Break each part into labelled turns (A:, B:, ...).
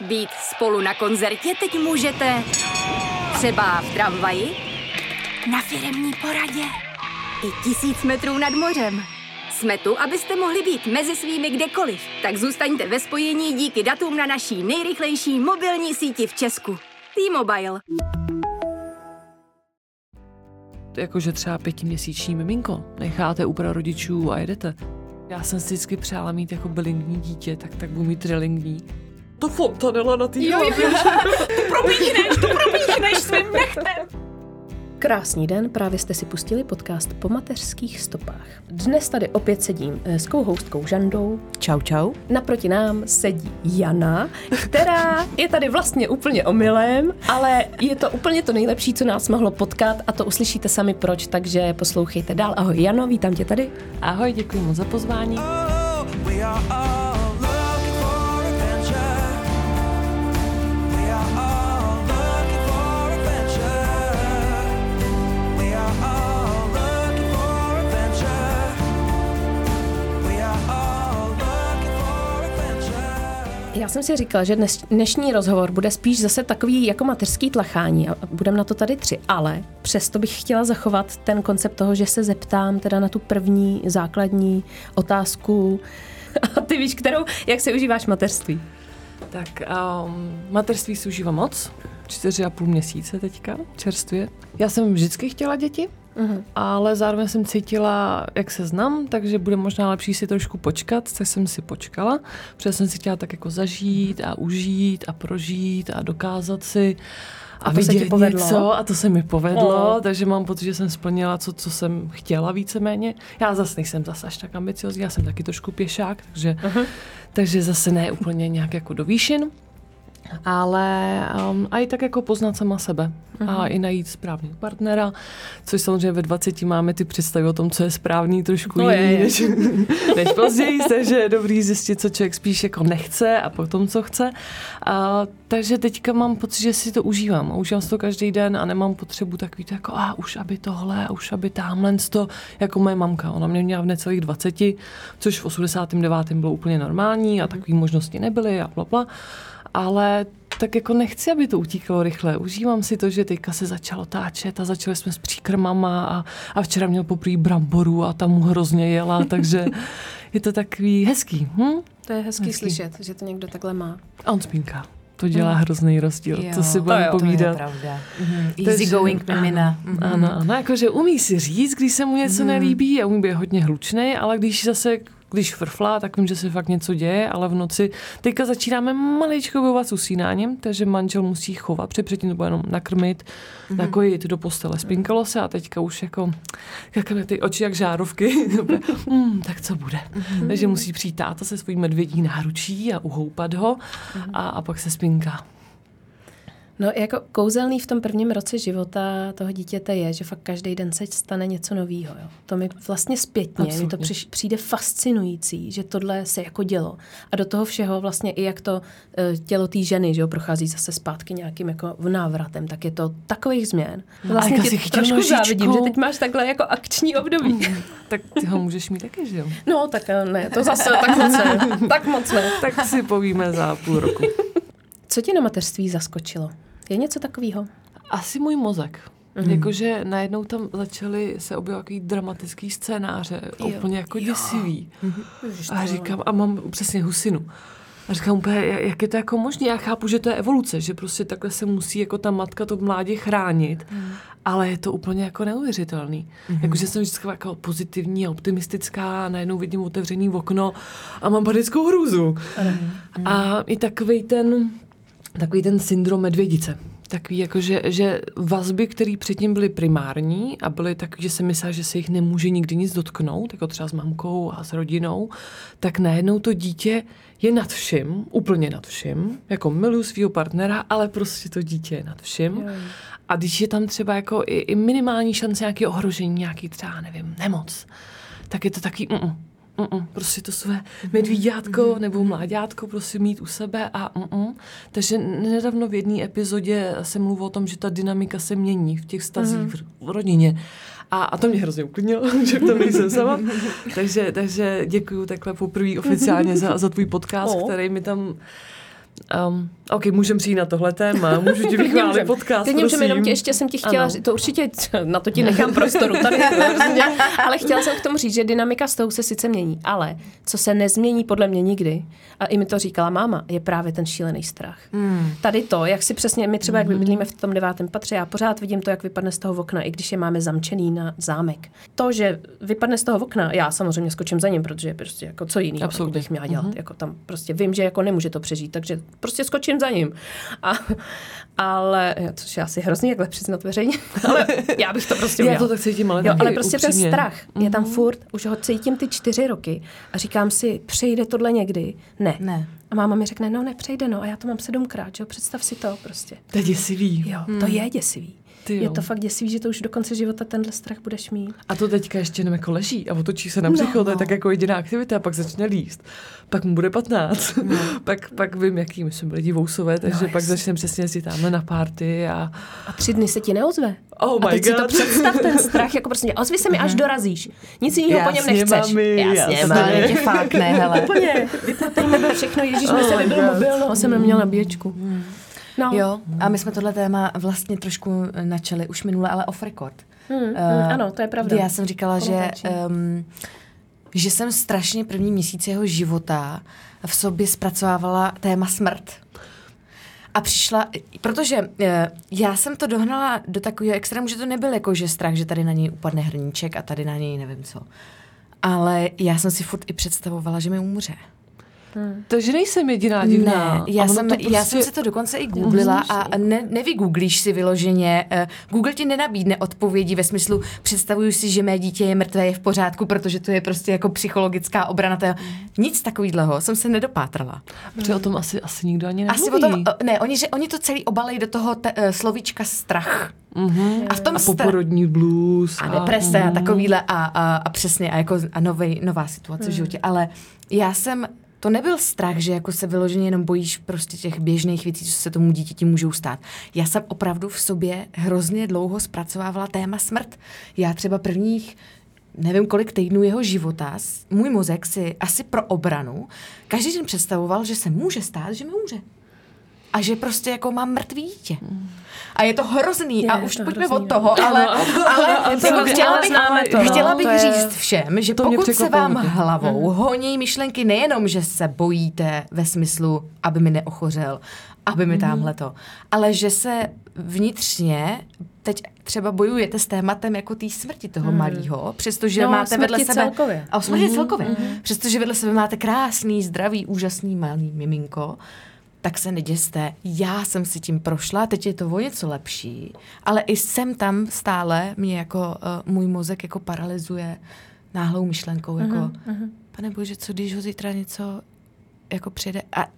A: Být spolu na koncertě teď můžete třeba v tramvaji, na firemní poradě i tisíc metrů nad mořem. Jsme tu, abyste mohli být mezi svými kdekoliv. Tak zůstaňte ve spojení díky datům na naší nejrychlejší mobilní síti v Česku. T-Mobile.
B: Jakože třeba pětiměsíční miminko necháte u prarodičů a jedete. Já jsem si vždycky přála mít jako bilingní dítě, tak tak budu mít trilingní. To fontanela na té
C: Jo, jo, jo. to propíchneš, to propíchneš svým nechtem. Krásný den, právě jste si pustili podcast po mateřských stopách. Dnes tady opět sedím eh, s kouhoustkou Žandou.
D: Čau, čau.
C: Naproti nám sedí Jana, která je tady vlastně úplně omylem, ale je to úplně to nejlepší, co nás mohlo potkat a to uslyšíte sami proč, takže poslouchejte dál. Ahoj Jano, vítám tě tady.
B: Ahoj, děkuji moc za pozvání.
E: Oh, we are all
C: Já jsem si říkala, že dnes, dnešní rozhovor bude spíš zase takový jako mateřský tlachání a budeme na to tady tři, ale přesto bych chtěla zachovat ten koncept toho, že se zeptám teda na tu první základní otázku a ty víš, kterou, jak se užíváš mateřství?
B: Tak um, mateřství si užívám moc. Čtyři a půl měsíce teďka, čerstvě. Já jsem vždycky chtěla děti,
C: Mhm.
B: ale zároveň jsem cítila, jak se znám, takže bude možná lepší si trošku počkat, tak jsem si počkala, protože jsem si chtěla tak jako zažít a užít a prožít a dokázat si a,
C: A to se
B: vidět
C: povedlo?
B: něco a to se mi povedlo,
C: No.
B: takže mám pocit, že jsem splnila co, co jsem chtěla víceméně. Já zase nejsem zase až tak ambiciozní, já jsem taky trošku pěšák, takže,
C: Mhm.
B: takže zase ne úplně nějak jako do výšin. Ale um, a i tak jako poznat sama sebe
C: Mhm.
B: a i najít správného partnera, což samozřejmě ve 20 máme ty představy o tom, co je správný trošku
C: No je,
B: jiný,
C: je.
B: než, než později, takže je dobrý zjistit, co člověk spíš jako nechce a potom, co chce. A, takže teďka mám pocit, že si to užívám. Užívám si to každý den a nemám potřebu takový to jako, a už aby tohle, a už aby tamhle to, jako moje mamka. Ona mě měla v necelých 20, což v 89. bylo úplně normální a takové možnosti nebyly a bla, bla. Ale tak jako nechci, aby to utíkalo rychle. Užívám si to, že teďka se začalo táčet a začali jsme s příkrmama a, a včera měl poprvé bramboru a tam mu hrozně jela, takže je to takový hezký. Hm?
C: To je hezký,
B: Hezký.
C: slyšet, že to někdo takhle má.
B: A on spínká. To dělá hrozný rozdíl.
D: Jo,
B: to si budeme
C: jo, to je
B: povídat.
D: pravda. Mhm.
B: Takže-
D: Easy going
B: ano,
D: mimina. Mhm.
B: Ano, ano, jakože umí si říct, když se mu něco nelíbí a umí být hodně hlučný, ale když zase když frflá, tak vím, že se fakt něco děje, ale v noci teďka začínáme maličko bojovat s usínáním, takže manžel musí chovat, protože předtím to bylo jenom nakrmit, mm-hmm. nakojit do postele. Spinkalo se a teďka už jako, jak ty oči jak žárovky. mm, tak co bude? Mm-hmm. Takže musí přijít táta se svojí medvědí náručí a uhoupat ho a, a pak se spinká.
C: No jako kouzelný v tom prvním roce života toho dítěte je, že fakt každý den se stane něco nového. To mi vlastně zpětně, mi to přiš, přijde fascinující, že tohle se jako dělo. A do toho všeho vlastně i jak to eh, tělo té ženy, že jo, prochází zase zpátky nějakým jako v návratem, tak je to takových změn. Vlastně ti
B: si chytil
C: trošku
B: nožičku.
C: závidím, že teď máš takhle jako akční období.
B: Tak ty ho můžeš mít taky, že jo?
C: No tak eh, ne, to zase tak moc ne. Tak moc ne.
B: Tak si povíme za půl roku.
C: Co tě na mateřství zaskočilo? Je něco takového?
B: Asi můj mozek.
C: Mhm.
B: Mm. Jakože najednou tam začaly se objevovat takový dramatický scénáře, jo. úplně jako děsivý. A říkám, a mám přesně husinu. A říkám úplně, jak je to jako možné? Já chápu, že to je evoluce, že prostě takhle se musí jako ta matka to mládě chránit,
C: Mhm.
B: mm. ale je to úplně jako neuvěřitelný. Mm. Jakože jsem vždycky jako pozitivní a optimistická a najednou vidím otevřený okno a mám panickou hrůzu. Mm. A i takový ten, takový ten syndrom medvědice. Takový jako, že, že vazby, které předtím byly primární a byly takový, že se myslela, že se jich nemůže nikdy nic dotknout, jako třeba s mamkou a s rodinou, tak najednou to dítě je nad vším, úplně nad vším, jako miluju svého partnera, ale prostě to dítě je nad vším. A když je tam třeba jako i, i minimální šance nějaké ohrožení, nějaký třeba, nevím, nemoc, tak je to taky mm, Mm-mm, prostě to své medvíďátko nebo mláďátko prostě mít u sebe a mm-mm. Takže nedávno v jedné epizodě se mluvilo o tom, že ta dynamika se mění v těch stazích v, v rodině. A, a to mě hrozně uklidnilo, že v tom nejsem sama. takže, takže děkuji takhle poprvé oficiálně za, za tvůj podcast,
C: O.
B: který mi tam Um, ok, můžeme přijít na tohle téma, můžu ti vychválit podcast,
C: Klidně můžeme, jenom tě, ještě jsem ti chtěla
B: Ano.
C: říct, to určitě, na to ti nechám prostoru tady, prostě, ale chtěla jsem k tomu říct, že dynamika s tou se sice mění, ale co se nezmění podle mě nikdy, a i mi to říkala máma, je právě ten šílený strach. Mm. Tady to, jak si přesně, my třeba, jak bydlíme v tom devátém patře, já pořád vidím to, jak vypadne z toho okna, i když je máme zamčený na zámek. To, že vypadne z toho okna, já samozřejmě skočím za ním, protože prostě jako co jiného
B: Absolutně.
C: bych měla dělat. Mm-hmm. Jako tam prostě vím, že jako nemůže to přežít, takže prostě skočím za ním. A, ale, což je asi hrozný, jakhle přiznat veřejně, ale já bych to prostě
B: Já
C: udělala.
B: to tak cítím, ale
C: Jo, ale prostě
B: upřímně.
C: ten strach je tam furt, už ho cítím ty čtyři roky a říkám si, přejde tohle někdy? Ne.
D: Ne.
C: A máma mi řekne, no nepřejde, no a já to mám sedmkrát, že jo, představ si to prostě.
B: To je děsivý.
C: Jo, to je děsivý.
B: Ty
C: Je to fakt děsivý, že to už do konce života tenhle strach budeš mít.
B: A to teďka ještě jenom jako leží a otočí se na břicho,
C: No,
B: to je
C: no.
B: tak jako jediná aktivita a pak začne líst. Pak mu bude 15. pak, pak vím, jaký my jsme byli divousové, takže
C: No,
B: pak
C: jasně.
B: začneme přesně jezdit tamhle na party a
C: A tři dny se ti neozve.
B: Oh
C: a
B: my
C: teď si to
B: God.
C: představ, ten strach, jako prostě, ozvi se mi, až dorazíš. Nic jiného po něm
B: Jasně,
C: nechceš.
B: mami, jasně.
D: Stále tě fákne, hele.
C: Úplně. Všechno, Ježíš mi se
B: Oh my
C: vybil
B: God.
C: mobil, no a jsem neměla nabíječku. No.
D: Jo, a my jsme tohle téma vlastně trošku načali už minule, ale off record.
C: Hmm, hmm,
D: Eh,
C: ano, to je pravda.
D: Já jsem říkala, že, um, že jsem strašně první měsíc jeho života v sobě zpracovávala téma smrt. A přišla, protože uh, já jsem to dohnala do takového extrému, že to nebyl jako, že strach, že tady na něj upadne hrníček a tady na něj nevím co. Ale já jsem si furt i představovala, že mi umře.
B: Takže nejsem jediná divná.
D: Ne, já
B: A
D: jsem,
B: to
D: já jsem si to dokonce i googlila a ne, nevygooglíš si vyloženě. Uh, Google ti nenabídne odpovědi ve smyslu představuju si, že mé dítě je mrtvé, je v pořádku, protože to je prostě jako psychologická obrana. To je, nic takového jsem se nedopátrala.
B: Protože o tom asi, asi nikdo ani nemluví.
D: Asi o tom, eh, ne, oni, že, oni to celý obalejí do toho te, uh, slovíčka strach.
B: Mhm.
D: A v tom
B: A poporodní blues.
D: a deprese a takovýhle a, a, a přesně a jako a novej, nová situace v životě. Ale já jsem, to nebyl strach, že jako se vyloženě jenom bojíš prostě těch běžných věcí, co se tomu dítěti můžou stát. Já jsem opravdu v sobě hrozně dlouho zpracovávala téma smrt. Já třeba prvních nevím kolik týdnů jeho života, můj mozek si asi pro obranu každý den představoval, že se může stát, že mi umře. A že prostě jako mám mrtvý dítě. A je to hrozný
C: Je,
D: a už
C: to
D: pojďme
C: hrozný,
D: od toho, ale, ale
C: Je to
D: jako
C: hrozný,
D: chtěla
C: ale
D: bych,
C: to, no.
D: chtěla bych
C: To je-
D: říct všem, že
B: to mě
D: pokud se vám
B: hodně.
D: hlavou
C: Mhm.
D: honí myšlenky nejenom, že se bojíte ve smyslu, aby mi neochořel, aby
C: Mhm.
D: mi tamhle to, ale že se vnitřně teď třeba bojujete s tématem jako té smrti toho malého, přestože
C: No,
D: máte vedle sebe...
C: celkově.
D: A o smrti celkově. Přestože vedle sebe máte krásný, zdravý, úžasný malý miminko, tak se neděste. Já jsem si tím prošla, teď je to o něco lepší, ale i jsem tam stále mě jako uh, můj mozek jako paralyzuje náhlou myšlenkou, jako uh-huh. pane bože, co když ho zítra něco jako přijde a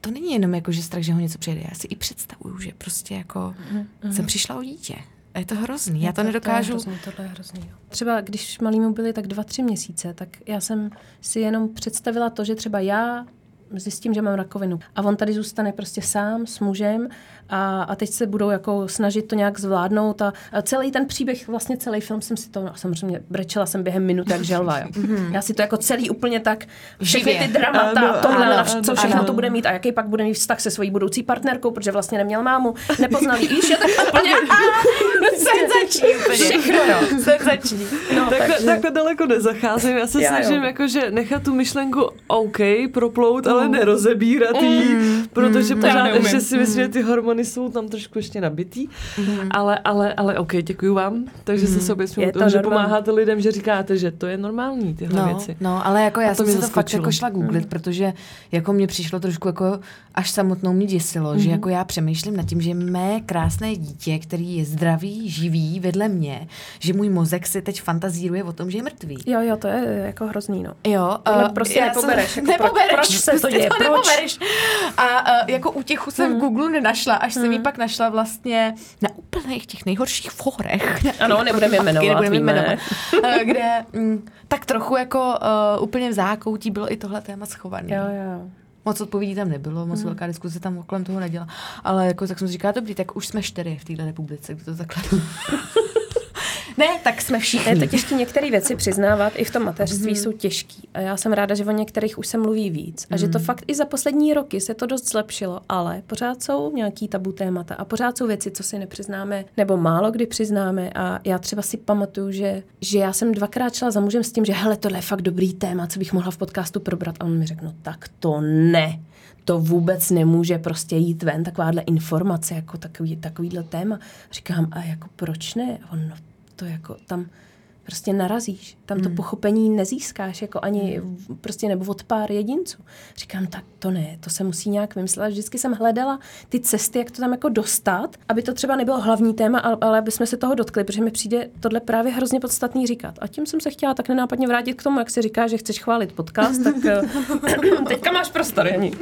D: to není jenom jako, že strach, že ho něco přijde. Já si i představuju, že prostě jako uh-huh. jsem přišla o dítě. A je to hrozný. Já to nedokážu.
C: To je hrozný, tohle je hrozný. Jo. Třeba když malýmu byli tak dva, tři měsíce, tak já jsem si jenom představila to, že třeba já zjistím, že mám rakovinu. A on tady zůstane prostě sám s mužem a, a teď se budou jako snažit to nějak zvládnout a, a celý ten příběh, vlastně celý film jsem si to, no, samozřejmě brečela jsem během minuty jak želva, jo. Já si to jako celý úplně tak, všechny ty dramata,
B: Ano,
C: tohle,
B: ano, ano,
C: co všechno
B: ano.
C: to bude mít a jaký pak bude mít vztah se svojí budoucí partnerkou, protože vlastně neměl mámu, nepoznal ji, víš, tak úplně
D: Senzační úplně.
C: všechno, jo.
D: Senzační.
C: No,
B: Takhle,
C: takže-
B: takhle daleko nezacházím. Já se
C: Já jo.
B: snažím jakože nechat tu myšlenku OK, proplout, ale nerozebírat jí, protože
C: Mm. To já
B: pořád ještě si myslím, že ty hormony jsou tam trošku ještě nabitý. Ale, ale, ale OK, děkuji vám. Takže se sobě
C: Je
B: směju
C: to
B: že pomáháte lidem, že říkáte, že to je normální, tyhle
D: No,
B: věci.
D: no, ale jako já
B: to
D: jsem
B: mě
D: si to fakt
B: zaskočilo.
D: jako šla googlit,
C: Mm.
D: protože jako mě přišlo trošku jako až samotnou mě děsilo,
C: Mm-hmm.
D: že jako já přemýšlím nad tím, že mé krásné dítě, který je zdravý, živý vedle mě, že můj mozek si teď fantazíruje o tom, že je mrtvý.
C: Jo, jo, to je jako hrozný, no.
D: Jo,
C: Tohle
D: eh,
C: prostě nepobereš,
D: Jsem,
C: jako
D: nepobereš,
C: proč se to
D: prostě
C: děje, proč?
D: nepobereš. A uh, jako útěchu jsem
C: Hmm.
D: v Google nenašla, až jsem ji pak našla vlastně na úplných těch nejhorších fórech.
C: Ano, nebudeme je jmenovat,
D: nebudeme jmenovat. Eh, Kde mm, tak trochu jako uh, úplně v zákoutí bylo i tohle téma schované.
C: Jo, jo.
D: Moc odpovědí tam nebylo, moc velká diskuse tam kolem toho neděla. Ale jako tak jsem si říkala, dobrý, tak už jsme čtyři v téhle republice, kdo to takhle.
C: Ne, tak jsme všichni. Je to těžké některé věci přiznávat, i v tom mateřství jsou těžký. A já jsem ráda, že o některých už se mluví víc. A že to fakt i za poslední roky se to dost zlepšilo, ale pořád jsou nějaký tabu témata a pořád jsou věci, co si nepřiznáme, nebo málo kdy přiznáme. A já třeba si pamatuju, že, že já jsem dvakrát šla za mužem s tím, že hele, tohle je fakt dobrý téma, co bych mohla v podcastu probrat. A on mi řekl, no tak to ne to vůbec nemůže prostě jít ven, takováhle informace, jako takový, takovýhle téma. Říkám, a jako proč ne? A on, no to jako tam prostě narazíš. Tam to pochopení nezískáš, jako ani v- prostě nebo od pár jedinců. Říkám, tak to ne, to se musí nějak vymyslet. Vždycky jsem hledala ty cesty, jak to tam jako dostat, aby to třeba nebylo hlavní téma, ale, ale aby jsme se toho dotkli, protože mi přijde tohle právě hrozně podstatný říkat. A tím jsem se chtěla tak nenápadně vrátit k tomu, jak si říká, že chceš chválit podcast, tak eh, teďka máš prostor, Janí.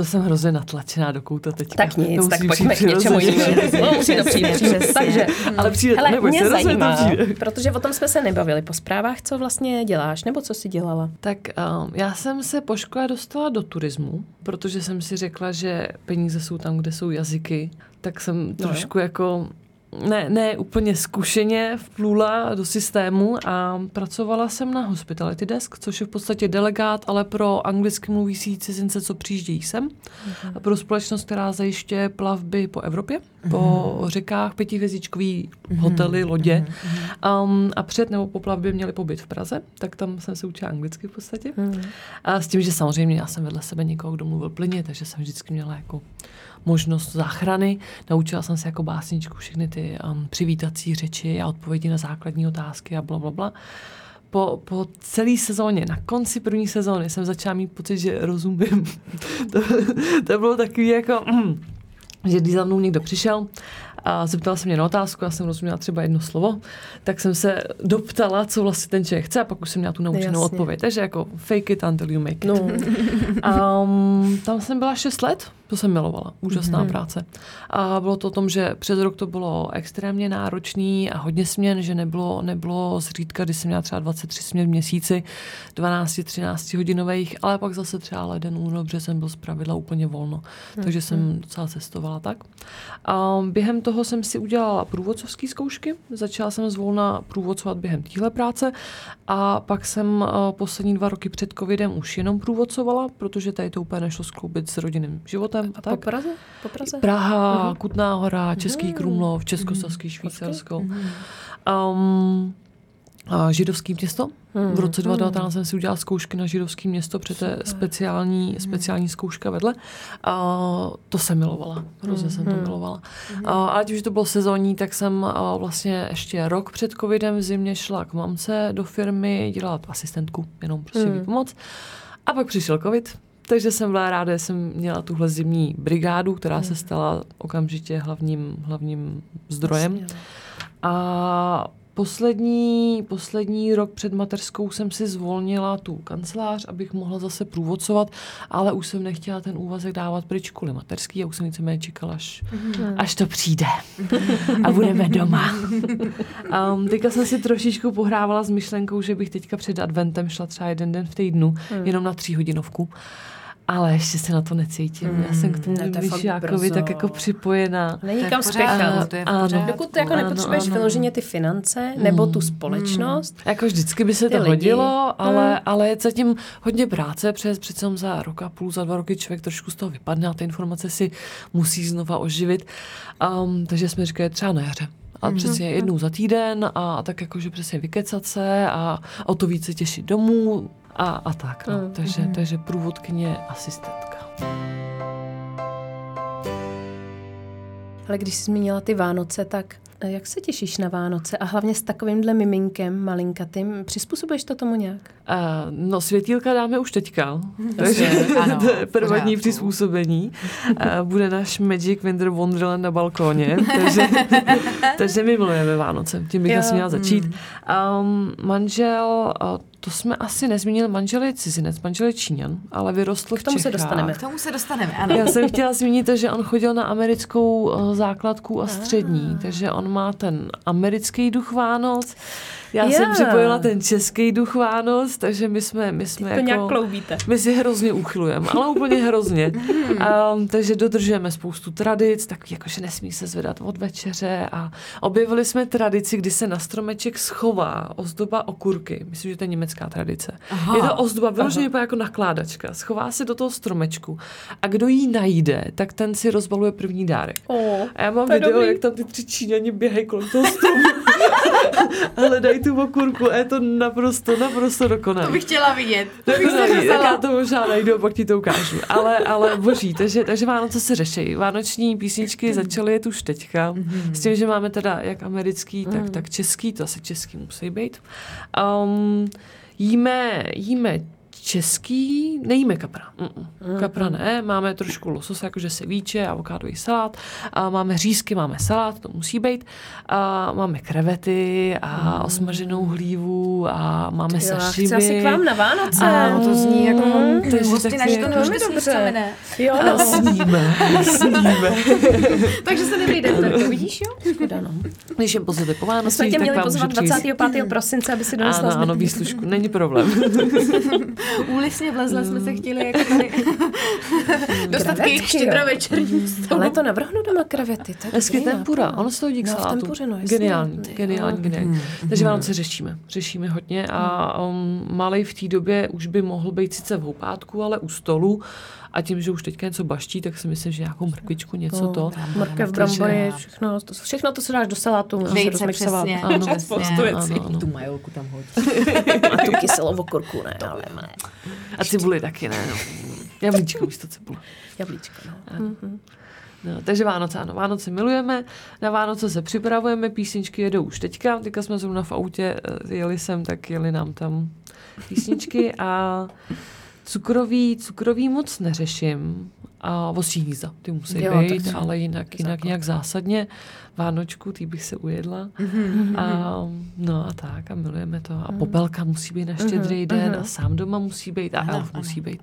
B: To jsem hrozně natlačená do kouta teďka.
C: Tak
B: To
C: nic, tak pojďme k něčemu jinému. No. Takže,
B: Ale přijde,
C: hele,
B: neboj
C: mě zajímá, protože o tom jsme se nebavili po zprávách, co vlastně děláš, nebo co jsi dělala.
B: Tak um, já jsem se po škole dostala do turismu, protože jsem si řekla, že peníze jsou tam, kde jsou jazyky, tak jsem trošku jako ne, ne úplně zkušeně vplula do systému a pracovala jsem na Hospitality Desk, což je v podstatě delegát, ale pro anglicky mluvící cizince, co přijíždějí sem. A pro společnost, která zajišťuje plavby po Evropě, po řekách, pětihvězdičkový hotely, lodě. Um, a před nebo po plavbě měli pobyt v Praze, tak tam jsem se učila anglicky v podstatě. A s tím, že samozřejmě já jsem vedle sebe někoho, kdo mluvil plyně, takže jsem vždycky měla jako možnost záchrany. Naučila jsem se jako básničku všechny ty um, přivítací řeči a odpovědi na základní otázky a bla, bla, bla. Po, po celé sezóně, na konci první sezóny jsem začala mít pocit, že rozumím. to, to bylo takový jako... Mm, že když za mnou někdo přišel a zeptal se mě na otázku, já jsem rozuměla třeba jedno slovo, tak jsem se doptala, co vlastně ten člověk chce a pak už jsem měla tu naučenou odpověď. Takže jako fake it until you make it.
C: No,
B: Um, tam jsem byla 6 let, to jsem milovala, úžasná mm-hmm. práce. A bylo to o tom, že přes rok to bylo extrémně náročný a hodně směn, že nebylo, nebylo zřídka, kdy jsem měla třeba 23 směn v měsíci, 12-13 hodinových, ale pak zase třeba leden, únor, březen byl zpravidla úplně volno. Mm-hmm. Takže jsem docela cestovala tak. A během toho jsem si udělala průvodcovské zkoušky, začala jsem zvolna průvodcovat během téhle práce a pak jsem a, poslední dva roky před covidem už jenom průvodcovala, protože tady to úplně nešlo skloubit s rodinným životem.
C: po
B: tak.
C: Praze? Po Praze?
B: Praha, Kutná hora, Český Krumlov, Českosaský, Švýcarsko. Um, a židovský město. V roce 2019 jsem si udělala zkoušky na židovský město, protože to je speciální, speciální zkouška vedle. A to jsem milovala, hrozně jsem to milovala. A ať už to bylo sezónní, tak jsem a, vlastně ještě rok před covidem v zimě šla k mamce do firmy dělat asistentku, jenom prostě výpomoc. A pak přišel covid, takže jsem byla ráda, že jsem měla tuhle zimní brigádu, která se stala okamžitě hlavním, hlavním zdrojem.
C: No.
B: A poslední, poslední rok před mateřskou jsem si zvolnila tu kancelář, abych mohla zase průvodcovat, ale už jsem nechtěla ten úvazek dávat pryč kvůli mateřský a už jsem víceméně čekala, až, až to přijde a budeme doma. Um, teďka jsem si trošičku pohrávala s myšlenkou, že bych teďka před adventem šla třeba jeden den v týdnu, jenom na tří hodinovku. Ale ještě se na to necítím. Já jsem k tomu
C: ne, to
B: tak jako připojená.
C: Není kam spěchat.
D: to je v
B: Ano.
D: pořádku.
C: Dokud jako
B: Ano,
C: nepotřebuješ
B: ano.
C: vyloženě ty finance nebo tu společnost,
B: Jako vždycky by se to
C: lidi.
B: hodilo, ale,
C: Hmm.
B: ale je zatím hodně práce, přes přece jenom za rok a půl, za dva roky člověk trošku z toho vypadne a ty informace si musí znova oživit. Um, takže jsme říkali třeba na jaře. A
C: Mhm.
B: přesně jednou za týden a, a tak jakože přesně vykecat se a o to více těšit domů a, a tak. No.
C: Mm,
B: Takže, takže průvodkyně, asistentka.
C: ale když jsi zmínila ty Vánoce, tak eh, jak se těšíš na Vánoce a hlavně s takovýmhle miminkem malinkatým, přizpůsobuješ to tomu nějak?
B: Uh, no světýlka dáme už teďka, takže
D: ano,
B: to je
D: v
B: prvotní přizpůsobení. Uh, bude náš Magic Winter Wonderland na balkóně, takže, takže my milujeme Vánoce, tím bych asi měla začít. Um, manžel, uh, to jsme asi nezmínili, manžel je cizinec, manžel je Číňan, ale vyrostl v
C: K tomu se
B: Čechách.
C: dostaneme.
D: K tomu se dostaneme, ano.
B: Já jsem chtěla zmínit že on chodil na americkou uh, základku a střední, takže on má ten americký duch Vánoc. Já
C: Já.
B: jsem připojila ten český duch Vánoc, takže my jsme, my jsme
C: To
B: jako...
C: nějak kloubíte.
B: My si hrozně uchylujeme, ale úplně hrozně. Um, takže dodržujeme spoustu tradic, tak jakože nesmí se zvedat od večeře a objevili jsme tradici, kdy se na stromeček schová ozdoba okurky. Myslím, že to je německá tradice. Aha. Je to ozdoba vyloženě jako nakládačka. Schová se do toho stromečku a kdo ji najde, tak ten si rozbaluje první dárek.
C: O,
B: A já mám video,
C: dobrý.
B: jak tam ty tři Číňani běhají kolem toho stromu a hledají tu okurku a je to naprosto, naprosto dokonalé.
D: To bych chtěla vidět. To bych se
B: tak já to možná najdu a pak ti to ukážu. Ale, ale boží, takže, takže Vánoce se řeší. Vánoční písničky začaly jet už teďka. S tím, že máme teda jak americký, tak, tak český, to asi český musí být. Um, jíme, jíme český, nejíme kapra. Mm-mm. Kapra ne, máme trošku lososa, jakože sevíče, avokádový salát, a máme řízky, máme salát, to musí být, a máme krevety a osmaženou hlívu a máme
C: Jo, já
B: sašiby.
C: chci asi k vám na Vánoce.
B: A
D: No to zní jako
B: Mm, takže
D: hostina,
B: taky
D: že to
B: jako-
C: Velmi
D: sníst
C: dobře. Jo,
B: A sníme, sníme.
D: Takže se nevyjdete, to vidíš, jo?
C: škoda, no.
B: Když je pozvete po Vánocích,
C: tě
B: tak
C: měli
B: vám
C: pozvat
B: můžu přijít.
C: 25. prosince, aby si donesla
B: Ano, ano,
C: zbytek.
B: výslužku, není problém.
D: Úlisně vlezle jsme se chtěli jako tady dostat k jejich štědrovečerní stolu.
C: Ale to navrhnu doma krevety. To je
B: tempura, ono se to hodí k
C: No, tempuře, no,
B: geniální, geniální,
C: jo.
B: geniální. Takže Vánoce řešíme, řešíme hodně a um, malej v té době už by mohl být sice v houpátku, ale u stolu a tím, že už teďka něco baští, tak si myslím, že nějakou mrkvičku, něco to.
C: Mrkev,
B: Takže-
C: brambory, všechno, to, všechno to se dáš do salátu.
D: Vejce, přesně.
B: Ano,
D: přesně.
B: spoustu věcí. Ano, ano.
D: Tu majolku tam hoď.
C: A tu kyselou okurku, ne, ale ne.
B: A cibuli taky ne. No. Jablíčko místo cibule.
C: Jablíčko, no.
B: No, takže Vánoce, ano, Vánoce milujeme, na Vánoce se připravujeme, písničky jedou už teďka, teďka jsme zrovna v autě, eh, jeli sem, tak jeli nám tam písničky a cukrový, cukrový moc neřeším a vosí hnízda, ty musí
C: Jo, tak
B: být, ale jinak, jinak nějak zásadně. Vánočku, tý bych se ujedla. A, no a tak, a milujeme to. A popelka musí být na štědrý den a sám doma musí být a elf musí být.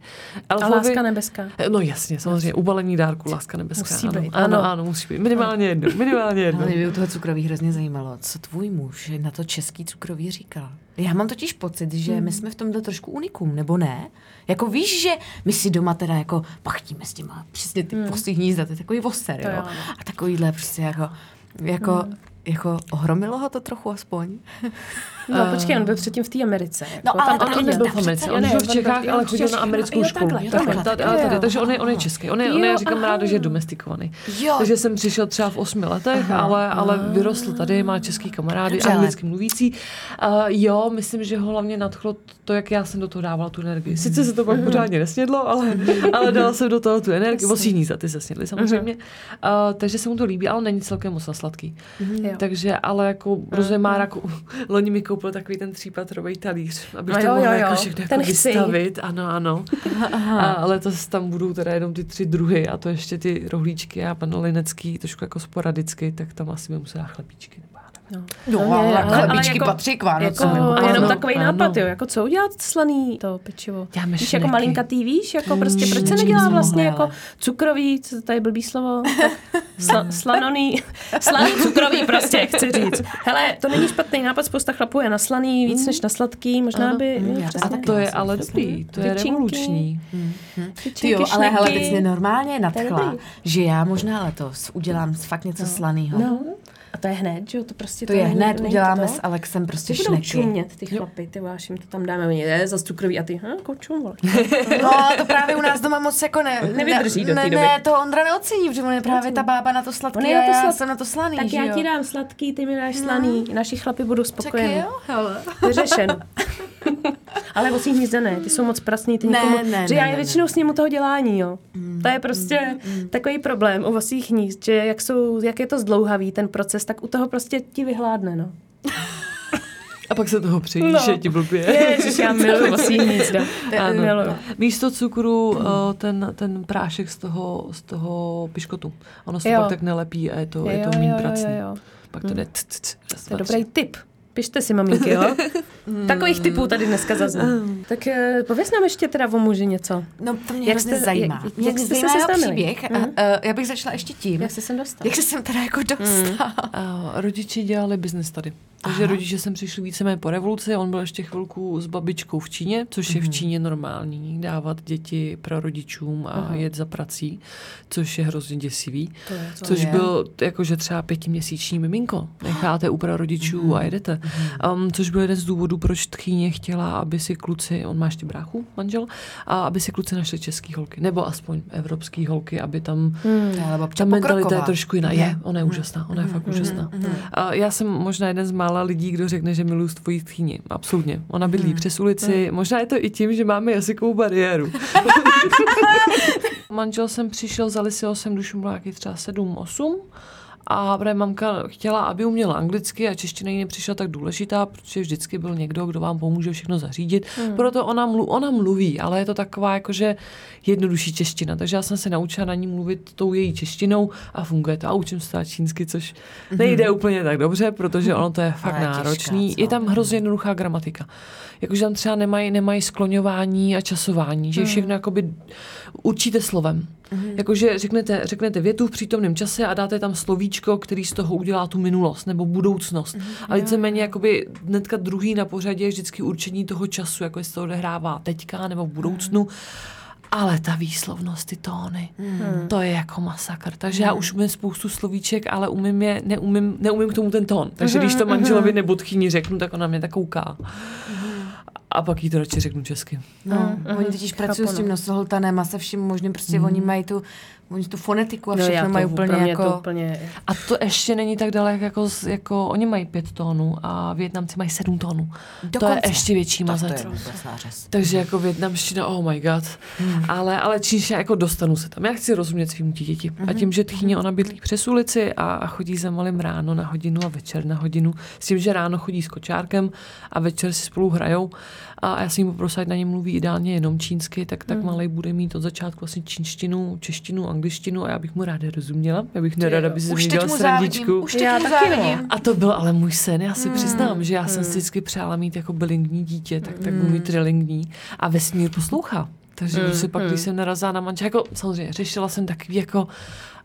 C: A
B: Elfovi-
C: láska nebeská.
B: No jasně, samozřejmě, ubalení dárku, láska nebeská.
C: Musí
B: ano,
C: být,
B: ano,
C: ano.
B: musí být. Minimálně jedno, minimálně jedno.
D: Ale mě u toho cukroví hrozně zajímalo, co tvůj muž na to český cukroví říkal. Já mám totiž pocit, že my jsme v tomhle trošku unikum, nebo ne? Jako víš, že my si doma teda jako pachtíme s těma přesně ty hmm. postý hnízda, to je takový voser,
C: To
D: jo?
C: jo, no.
D: A takovýhle prostě jako, jako, jako ohromilo ho to trochu aspoň.
C: No počkej, on byl předtím v té Americe.
D: No,
C: jako,
D: ale
C: tam
D: to
C: taky
D: nebyl tam
B: v Americe, on žil v
C: on
B: Čechách, ale chodil na americkou školu. takže on je, on je český, on je, on je, říkám ráda, že je domestikovaný. Takže jsem přišel třeba v osmi letech, ale, ale vyrostl tady, má český kamarády, anglicky mluvící. Uh, jo, myslím, že ho hlavně nadchlo to, jak já jsem do toho dávala tu energii. Sice se to pak pořádně nesnědlo, ale, ale dala jsem do toho tu energii. Vosí hnízda, ty se snědly samozřejmě. Uh, takže se mu to líbí, ale není celkem moc na sladký. Takže, ale jako rozumím, má jako, loni mi koupil takový ten třípatrový talíř, abych
C: No
B: to mohla
C: jo,
B: jako všechno
C: Ten
B: jako
C: chci.
B: vystavit. Ano, ano. A letos tam budou teda jenom ty tři druhy a to ještě ty rohlíčky a panolinecký, trošku jako sporadicky, tak tam asi by musela chlebíčky. Nebo já nevím.
C: No,
D: No, ale
C: ale- ale
D: chlebičky
C: jako-
D: patří k Vánocům.
C: Jako,
D: jako
C: a jenom takový
B: ano.
C: nápad, jo, jako co udělat slaný to pečivo?
B: Děláme
C: Víš, jako malinkatý, víš, jako prostě, proč se nedělá vlastně
D: mohli,
C: jako
D: ale.
C: cukrový, co to je blbý slovo, tak sla, slanoný, slaný cukrový prostě, chci říct. Hele, to není špatný nápad, spousta chlapů je na slaný víc než na sladký, možná by,
D: Mm,
C: jo,
D: já
C: přesně.
D: taky.
B: To je ale dobrý, to je revoluční.
D: Ty jo, ale hele, teď mě normálně
C: To je
D: nadchla, že já možná letos udělám fakt něco slaného.
C: No, a to je hned, že jo, to prostě
D: To je
C: není-
D: hned,
C: není
D: uděláme
C: to.
D: s Alexem prostě
C: Ty budou
D: šneky.
C: čumět, ty chlapy, ty váš jim to tam dáme, oni je za cukrový a ty, hm, koučum, vole.
D: No, to právě u nás doma moc jako ne,
C: Nevydrží do té
D: ne,
C: doby.
D: ne, to Ondra neocení, protože on je právě ta bába na to
C: On
D: sladký
C: je
D: a
C: na to
D: já
C: slad-
D: jsem na to slaný,
C: Tak
D: že
C: já ti dám sladký, ty mi dáš slaný. Naši chlapi budou
D: Tak
C: spokojení.
D: jo, hele.
C: Vyřešeno. Ale vosí hnízda ne, ty jsou moc prasný, ty
D: Ne,
C: nikomu,
D: ne,
C: že
D: ne,
C: já
D: ne,
C: je
D: ne.
C: většinou s ním u toho dělání, jo. To je prostě takový problém u vosích hnízd, že jak, jsou, jak je to zdlouhavý ten proces, tak u toho prostě ti vyhládne, no.
B: A pak se toho přejíš,
C: No.
B: že ti blbě.
C: Ježiš, já miluji.
B: Ano.
C: Miluji.
B: Místo cukru eh, ten, ten prášek z toho, z toho piškotu. Ono se
C: Jo.
B: pak tak nelepí a je to, je
C: Jo,
B: to méně
C: jo.
B: Pak to jde raz,
C: To je dobrý tip. Pište si, maminky, jo? Takových typů tady dneska zazní. Tak eh, pověz nám ještě teda o muži něco.
D: No to mě
C: Jak jste-
D: zajímá.
C: jak-
D: Mě
C: jak jste se
D: zajímá
C: seznámili?
D: příběh a
C: Mhm.
D: uh, já bych začala ještě tím,
C: Jak jsi sem dostal?
D: jak se sem teda jako dostala.
B: A rodiče dělali biznes tady. Takže rodiče sem přišli víceméně po revoluci, on byl ještě chvilku s babičkou v Číně, což je v Číně normální, dávat děti prarodičům a jet za prací, což je hrozně děsivý.
C: To je, to
B: což
D: je.
B: byl jakože třeba pětiměsíční miminko. Necháte u prarodičů a jedete. Um, což byl jeden z důvodů, proč tchýně chtěla, aby si kluci, on má ještě bráchu, manžel, a aby si kluci našli český holky, nebo aspoň evropský holky, aby tam
D: babča
B: ta mentalita je trošku jiná. Je, ona je úžasná, ona je fakt úžasná. A já jsem možná jeden z mála lidí, kdo řekne, že miluji tvoji tchýni. Absolutně. Ona bydlí přes ulici. Možná je to i tím, že máme jazykovou bariéru. Manžel jsem přišel, zali si ho mu bylo nějaký třeba 7, 8. A právě mamka chtěla, aby uměla anglicky a čeština jí nepřišla tak důležitá, protože vždycky byl někdo, kdo vám pomůže všechno zařídit. Hmm. Proto ona, mlu, ona mluví, ale je to taková jakože jednodušší čeština. Takže já jsem se naučila na ní mluvit tou její češtinou a funguje to. A učím se čínsky, což nejde úplně tak dobře, protože ono to je fakt
D: Ale těžká,
B: náročný.
D: co?
B: Je tam hrozně jednoduchá gramatika. Jakože tam třeba nemají nemají skloňování a časování, že všechno jakoby určíte slovem. Jakože řeknete, řeknete větu v přítomném čase a dáte tam slovíčko, který z toho udělá tu minulost nebo budoucnost. A víceméně jakoby hnedka druhý na pořadě je vždycky určení toho času, jako jestli to odehrává teďka nebo v budoucnu. Ale ta výslovnost, ty tóny, to je jako masakr. Takže já už umím spoustu slovíček, ale umím je, neumím, neumím k tomu ten tón. Takže když to manželovi nebo tchyni řeknu, tak ona mě tak kouká. A pak jí to radši řeknu česky.
D: No, oni totiž pracují s tím nosohltanem a se vším možným, prostě oni mají tu, oni tu fonetiku a
C: No,
D: všechno
C: to
D: mají úplně jako...
C: to úplně...
B: A to ještě není tak daleko, jako, jako oni mají pět tónů a Větnamci mají sedm tónů. To je
D: Dokonce.
B: ještě větší mazec. Takže jako větnamština, oh my god. Hmm. Ale, ale čínština, jako dostanu se tam. Já chci rozumět svým dítěti. A tím, že tchýně ona bydlí přes ulici a, a chodí za malým ráno na hodinu a večer na hodinu. S tím, že ráno chodí s kočárkem a večer si spolu hrajou. A já jsem jí poprosila, ať na ně mluví ideálně jenom čínsky, tak, tak malý bude mít od začátku vlastně čínštinu, češtinu, angličtinu a já bych mu ráda rozuměla. Já bych nerada, aby si
D: Už
B: mě
D: teď
B: dělal
D: mu
B: srandičku.
D: už teď
C: Já
D: mu
C: taky no.
D: závidím.
B: A to byl ale můj sen, já si přiznám, že já jsem si vždycky přála mít jako bilingní dítě, tak, tak budu mít trilingní a vesmír poslouchá. Takže mm, si pak, když jsem narazila na manžel, jako samozřejmě řešila jsem takový jako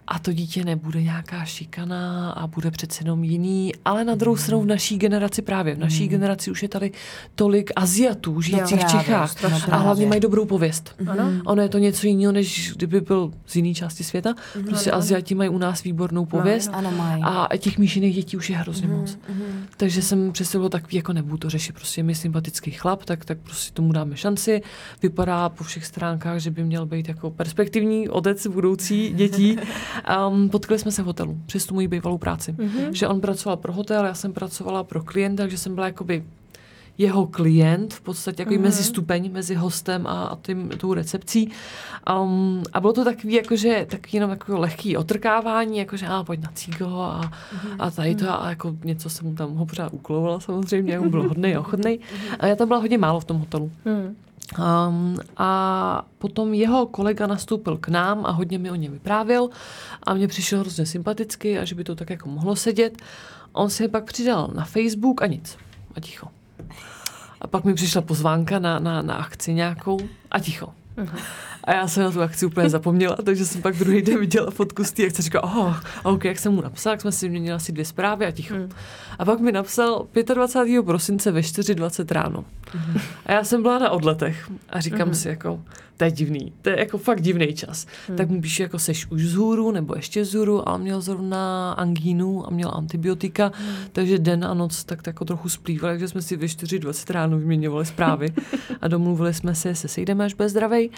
B: a to dítě nebude nějaká šikana a bude přece jenom jiný, ale na druhou stranu v naší generaci právě, v naší generaci už je tady tolik Aziatů žijících v
D: právě,
B: Čechách
D: strašně.
B: a hlavně mají dobrou pověst.
C: Ano.
B: Ono je to něco jiného, než kdyby byl z jiné části světa. Prostě Aziati mají u nás výbornou pověst
D: Ano, mají.
B: a těch míšených dětí už je hrozně moc. Takže jsem přesně bylo takový, jako nebudu to řešit, prostě je mi sympatický chlap, tak, tak prostě tomu dáme šanci. Vypadá po všech stránkách, že by měl být jako perspektivní otec budoucí dětí. Um, potkali jsme se v hotelu přes tu moji bývalou práci. Že on pracoval pro hotel, já jsem pracovala pro klienta, takže jsem byla jakoby jeho klient, v podstatě jako mm-hmm. mezi stupeň, mezi hostem a, a tím, tou recepcí. Um, a bylo to takový, jakože, takový jenom jako lehký otrkávání, jakože a pojď na cígo a, mm-hmm. a tady to a jako něco jsem mu tam ho pořád uklouvala samozřejmě, jak byl hodnej a ochotnej. A já tam byla hodně málo v tom hotelu.
C: Hmm.
B: Um, a potom jeho kolega nastoupil k nám a hodně mi o něm vyprávěl a mně přišel hrozně sympaticky a že by to tak jako mohlo sedět. On se pak přidal na Facebook a nic. A ticho. A pak mi přišla pozvánka na, na, na akci nějakou a ticho. A já jsem na tu akci úplně zapomněla, takže jsem pak druhý den viděla fotku z té akce a říkala, oh, a ok, jak jsem mu napsala, jak jsme si vyměnili asi dvě zprávy a ticho. A pak mi napsal 25. prosince ve 4.20 ráno. A já jsem byla na odletech a říkám si jako, to je divný, to je jako fakt divný čas. Tak mu píšu jako seš už vzhůru nebo ještě vzhůru a on měl zrovna angínu a měl antibiotika, takže den a noc tak, tak jako trochu splýval, takže jsme si ve 4.20 ráno vyměňovali zprávy a domluvili jsme se, se sejdeme, až bude zdravej.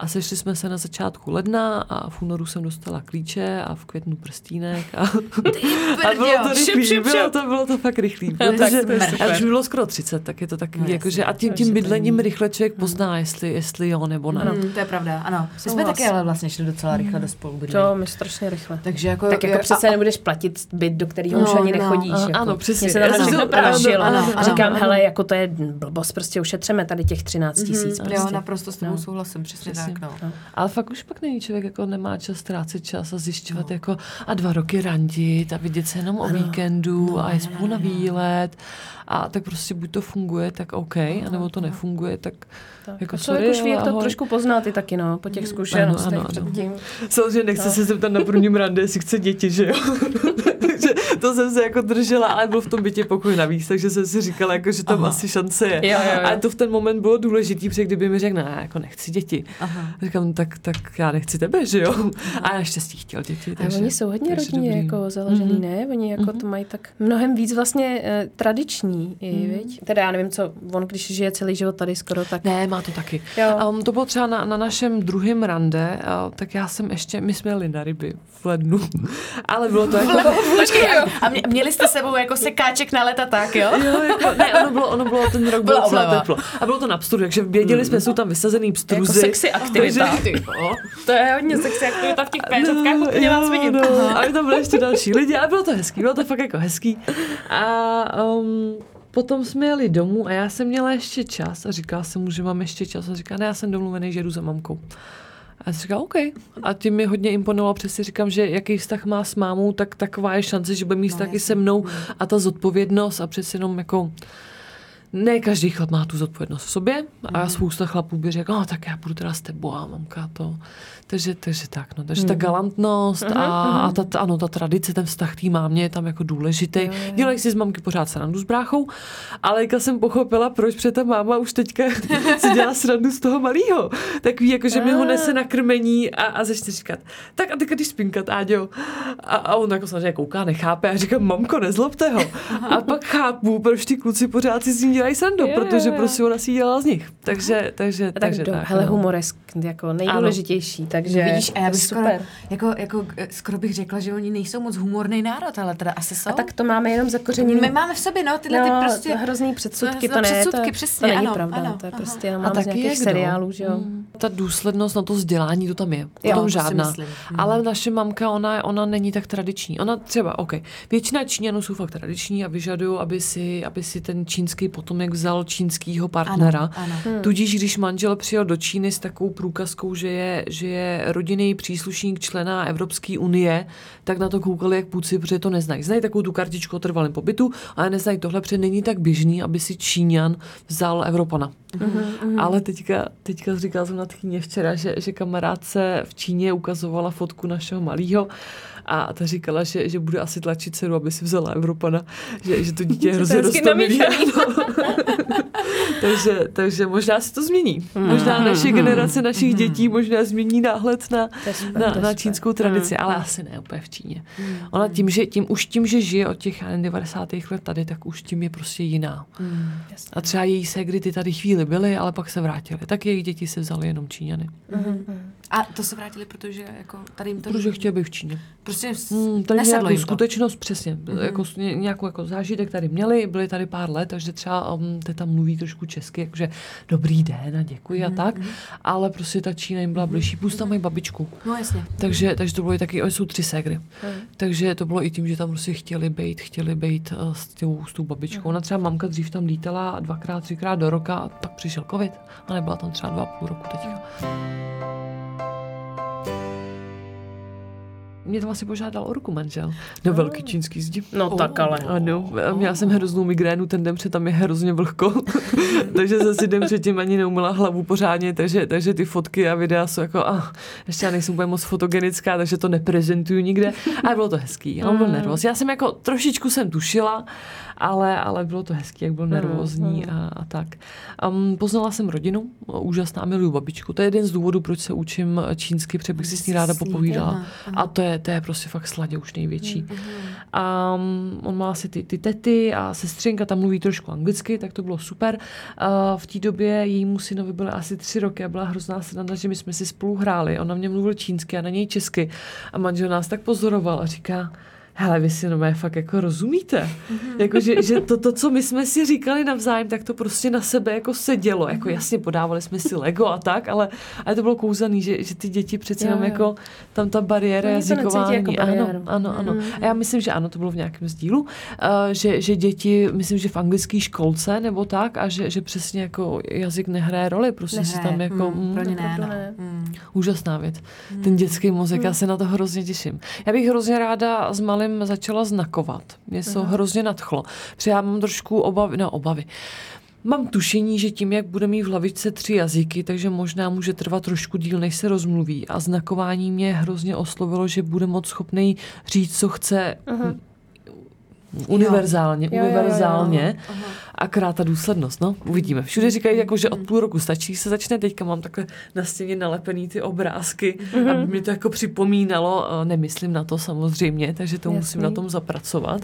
B: A sešli jsme se na začátku ledna a v únoru jsem dostala klíče a v květnu prstínek a, a bylo to
C: šup,
B: rychlý,
C: šup,
B: bylo
C: šup.
B: to, bylo to fakt rychlý.
C: tak
B: Protože,
C: to
B: a už bylo skoro 30, tak je to takový,
D: No,
B: jakože, a tím, tím
C: to
B: bydlením
C: není-
B: rychle člověk pozná, jestli, jestli jo nebo ne.
D: Mm, to je pravda, ano. My jsme taky ale vlastně šli docela rychle do spolubydlení.
C: To mi strašně rychle.
D: Takže jako,
C: Tak jako přece
D: a-
C: nebudeš platit byt, do kterého
D: No,
C: už ani
D: no,
C: nechodíš.
B: a-
C: jako.
B: ano, přesně.
C: Se tam
B: Ano,
C: všechno Říkám, hele, jako to je blbost, prostě ušetřeme tady těch 13 tisíc.
D: Jo,
C: prostě.
D: naprosto s tebou
C: No.
D: souhlasím, přesně,
B: Přesně.
D: Tak, no.
B: Ale fakt už pak není člověk, jako nemá čas ztrácet čas a zjišťovat jako a dva roky randit a vidět se jenom o víkendu a je spolu na výlet a tak prostě buď to funguje, tak OK, anebo to nefunguje, tak
C: Tak.
B: jako
C: a člověk
B: sorry,
C: už ví, jak to
B: ahoj.
C: trošku pozná ty taky, no, po těch zkušenostech
B: ano, ano.
C: předtím.
B: Samozřejmě nechce se zeptat na prvním rande, jestli chce děti, že jo? To jsem se jako držela, ale byl v tom bytě pokoj navíc, takže jsem si říkala, jako, že tam Aha. asi šance je.
C: Jo, jo, jo.
B: Ale to v ten moment bylo důležitý, protože kdyby mi řekl, ne, jako nechci děti. Aha. Říkám, tak, tak já nechci tebe, že jo? A naštěstí chtěl děti.
C: A
B: Takže,
C: oni jsou hodně
B: dobrý.
C: jako založený,
B: Mhm.
C: ne? Oni jako to mají tak mnohem víc vlastně eh, tradiční, i, viď? Teda já nevím, co on, když žije celý život tady skoro, tak...
B: Ne, má to taky.
C: Jo.
B: Um, to bylo třeba na, na našem druhém rande, uh, tak já jsem ještě, my jsme jeli na ryby v lednu, ale bylo to jako...
D: Počkej, a, a mě, měli jste sebou jako sekáček na leta tak, jo?
B: Jo, jako, ne, ono bylo, ono bylo ten rok bylo docela
D: obleva.
B: teplo. A bylo to na pstruhu, takže věděli jsme, jsou tam vysazený pstruzy.
C: Jako sexy aktivita.
B: Takže,
C: To je hodně sexy aktivita v těch
B: no, jo, no. A tam byly ještě další lidi, ale bylo to hezký, bylo to fakt jako hezký. A um, potom jsme jeli domů a já jsem měla ještě čas a říkala jsem mu, že mám ještě čas a říká, ne, já jsem domluvený, že jdu za mamkou. A já jsem říkala, OK. A tím mi hodně imponovalo, přesně říkám, že jaký vztah má s mámou, tak taková je šance, že bude mít vztah i se mnou a ta zodpovědnost a přece jenom jako ne každý chlap má tu zodpovědnost v sobě a spousta chlapů by řekl, no tak já půjdu teda s tebou a mamka to. Takže, takže tak, no. Takže ta galantnost a, a ta, ano, ta tradice, ten vztah té mámě je tam jako důležitý. Dělají si z mamky pořád srandu s bráchou, ale jak jsem pochopila, proč, protože ta máma už teďka si dělá srandu z toho malého. Takový, jako, že mi ho nese na krmení a, a začne říkat, tak a teďka když spinkat, Áďo. A, a on jako samozřejmě kouká, nechápe a říká, mamko, nezlobte ho. A pak chápu, proč ty kluci pořád si dělají srandu,
C: Jo,
B: protože
C: jo, jo.
B: prostě ona si dělala z nich. Takže, takže,
C: Tak,
B: takže
C: do,
B: tak.
C: hele,
B: no.
C: humor je jako nejdůležitější, takže
D: Vidíš, a já bych skoro,
C: super.
D: jako, jako, eh, skoro bych řekla, že oni nejsou moc humorný národ, ale teda asi jsou.
C: A tak to máme jenom zakořeněný.
D: My máme v sobě, no, tyhle ty
C: no,
D: prostě...
C: hrozný předsudky,
D: to-
C: to,
D: to
C: ne,
D: předsudky,
C: to,
D: přesně,
C: to není
D: ano,
C: pravda,
D: ano,
C: to je prostě jenom
B: A
C: máme z
B: taky
C: nějakých
B: jak, no.
C: seriálů, že jo.
B: Mm. Ta důslednost na to vzdělání, to tam je. O
C: Jo,
B: tom žádná.
D: myslím.
B: Ale naše mamka, ona, ona není tak tradiční. Ona třeba, OK, většina Číňanů jsou fakt tradiční a vyžadují, aby si, aby si ten čínský potomek vzal čínskýho partnera.
D: Ano, ano.
C: Hmm.
B: Tudíž, když manžel přijel do Číny s takovou průkazkou, že je, že je rodinný příslušník člena Evropské unie, tak na to koukali jak půci, protože to neznají. Znají takovou tu kartičku o trvalém pobytu, ale neznají tohle, protože není tak běžný, aby si Číňan vzal Evropana.
C: Mhm,
B: Ale teďka, teďka říkala jsem na tchýně včera, že, že kamarádce v Číně ukazovala fotku našeho malého a ta říkala, že, že bude asi tlačit dceru, aby si vzala Evropana, že, že to dítě je hrozně roztomilý. takže, takže možná se to změní. Možná naše generace našich dětí možná změní náhled na,
C: super,
B: na, na čínskou tradici, ale asi ne úplně v Číně. Ona tím, že, tím, už tím, že žije od těch já nevím, 90. let tady, tak už tím je prostě jiná. A třeba její ségry ty tady chvíli byly, ale pak se vrátily. Tak jejich děti se vzaly jenom Číňany.
D: A to se vrátili, protože jako tady jim to...
B: Protože chtěli být v Číně.
D: Prostě
B: Hmm, tady nějakou
D: jim to.
B: skutečnost, přesně. Mm-hmm. Jako, nějakou jako zážitek tady měli, byli tady pár let, takže třeba um, te tam mluví trošku česky, jakože dobrý den a děkuji mm-hmm. a tak, ale prostě ta Čína jim byla blížší, plus tam mají babičku.
D: No jasně.
B: Takže, takže to bylo i taky, oni jsou tři ségry. Takže to bylo i tím, že tam prostě chtěli být, chtěli být uh, s, tou, s tou babičkou. Ona třeba mamka dřív tam lítala dvakrát, třikrát do roka a pak přišel covid a nebyla tam třeba dva a půl roku teďka. Mě tam asi požádal o ruku manžel. Na velký čínský zdi.
C: No tak ale.
B: Ano, a měla jsem hroznou migrénu ten den před, tam je hrozně vlhko, takže jsem si den předtím ani neumila hlavu pořádně, takže, takže ty fotky a videa jsou jako, ah, ještě já nejsem úplně moc fotogenická, takže to neprezentuju nikde, ale bylo to hezký, a on byl nervóz. Já jsem jako trošičku jsem tušila, ale, ale bylo to hezký, jak byl nervózní a, a tak. Um, poznala jsem rodinu, úžasná, miluju babičku, to je jeden z důvodů, proč se učím čínsky, protože bych si s ní ráda popovídala. A to je, to je prostě fakt sladě už největší. A um, on má asi ty, ty tety a sestřenka tam mluví trošku anglicky, tak to bylo super. Uh, v té době jejímu synovi byly asi tři roky a byla hrozná sranda, že my jsme si spolu hráli. On na mě mluvil čínsky a na něj česky. A manžel nás tak pozoroval a říká, hele, vy si no fakt jako rozumíte. Jako, že, že to, to, co my jsme si říkali navzájem, tak to prostě na sebe jako sedělo. Jako jasně podávali jsme si Lego a tak, ale, ale to bylo kouzelný, že, že ty děti přece jenom jako tam ta bariéra
C: to
B: jazyková.
C: jako
B: ano, ano, ano. A já myslím, že ano, to bylo v nějakém sdílu, uh, že, že děti, myslím, že v anglické školce nebo tak, a že, že přesně jako jazyk nehraje roli, prostě si tam jako...
D: mm,
B: mm,
D: pro ně ne,
C: opravdu
D: no. Mm.
B: Úžasná věc. Ten dětský mozek, já se na to hrozně těším. Já bych hrozně ráda s malým začala znakovat. Mě se to hrozně nadchlo. Protože já mám trošku obavy, no obavy. Mám tušení, že tím, jak bude mít v hlavičce tři jazyky, takže možná může trvat trošku díl, než se rozmluví. A znakování mě hrozně oslovilo, že bude moc schopný říct, co chce Univerzálně,
C: Jo, jo, jo, jo.
B: univerzálně. Akorát ta důslednost, no, uvidíme. Všude říkají, jako, že od půl roku stačí, se začne. Teďka mám takhle na stěně nalepený ty obrázky,
C: Mhm.
B: aby mi to jako připomínalo. Eh, Nemyslím na to samozřejmě, takže to musím
C: Jasný. Mhm.
B: na tom zapracovat.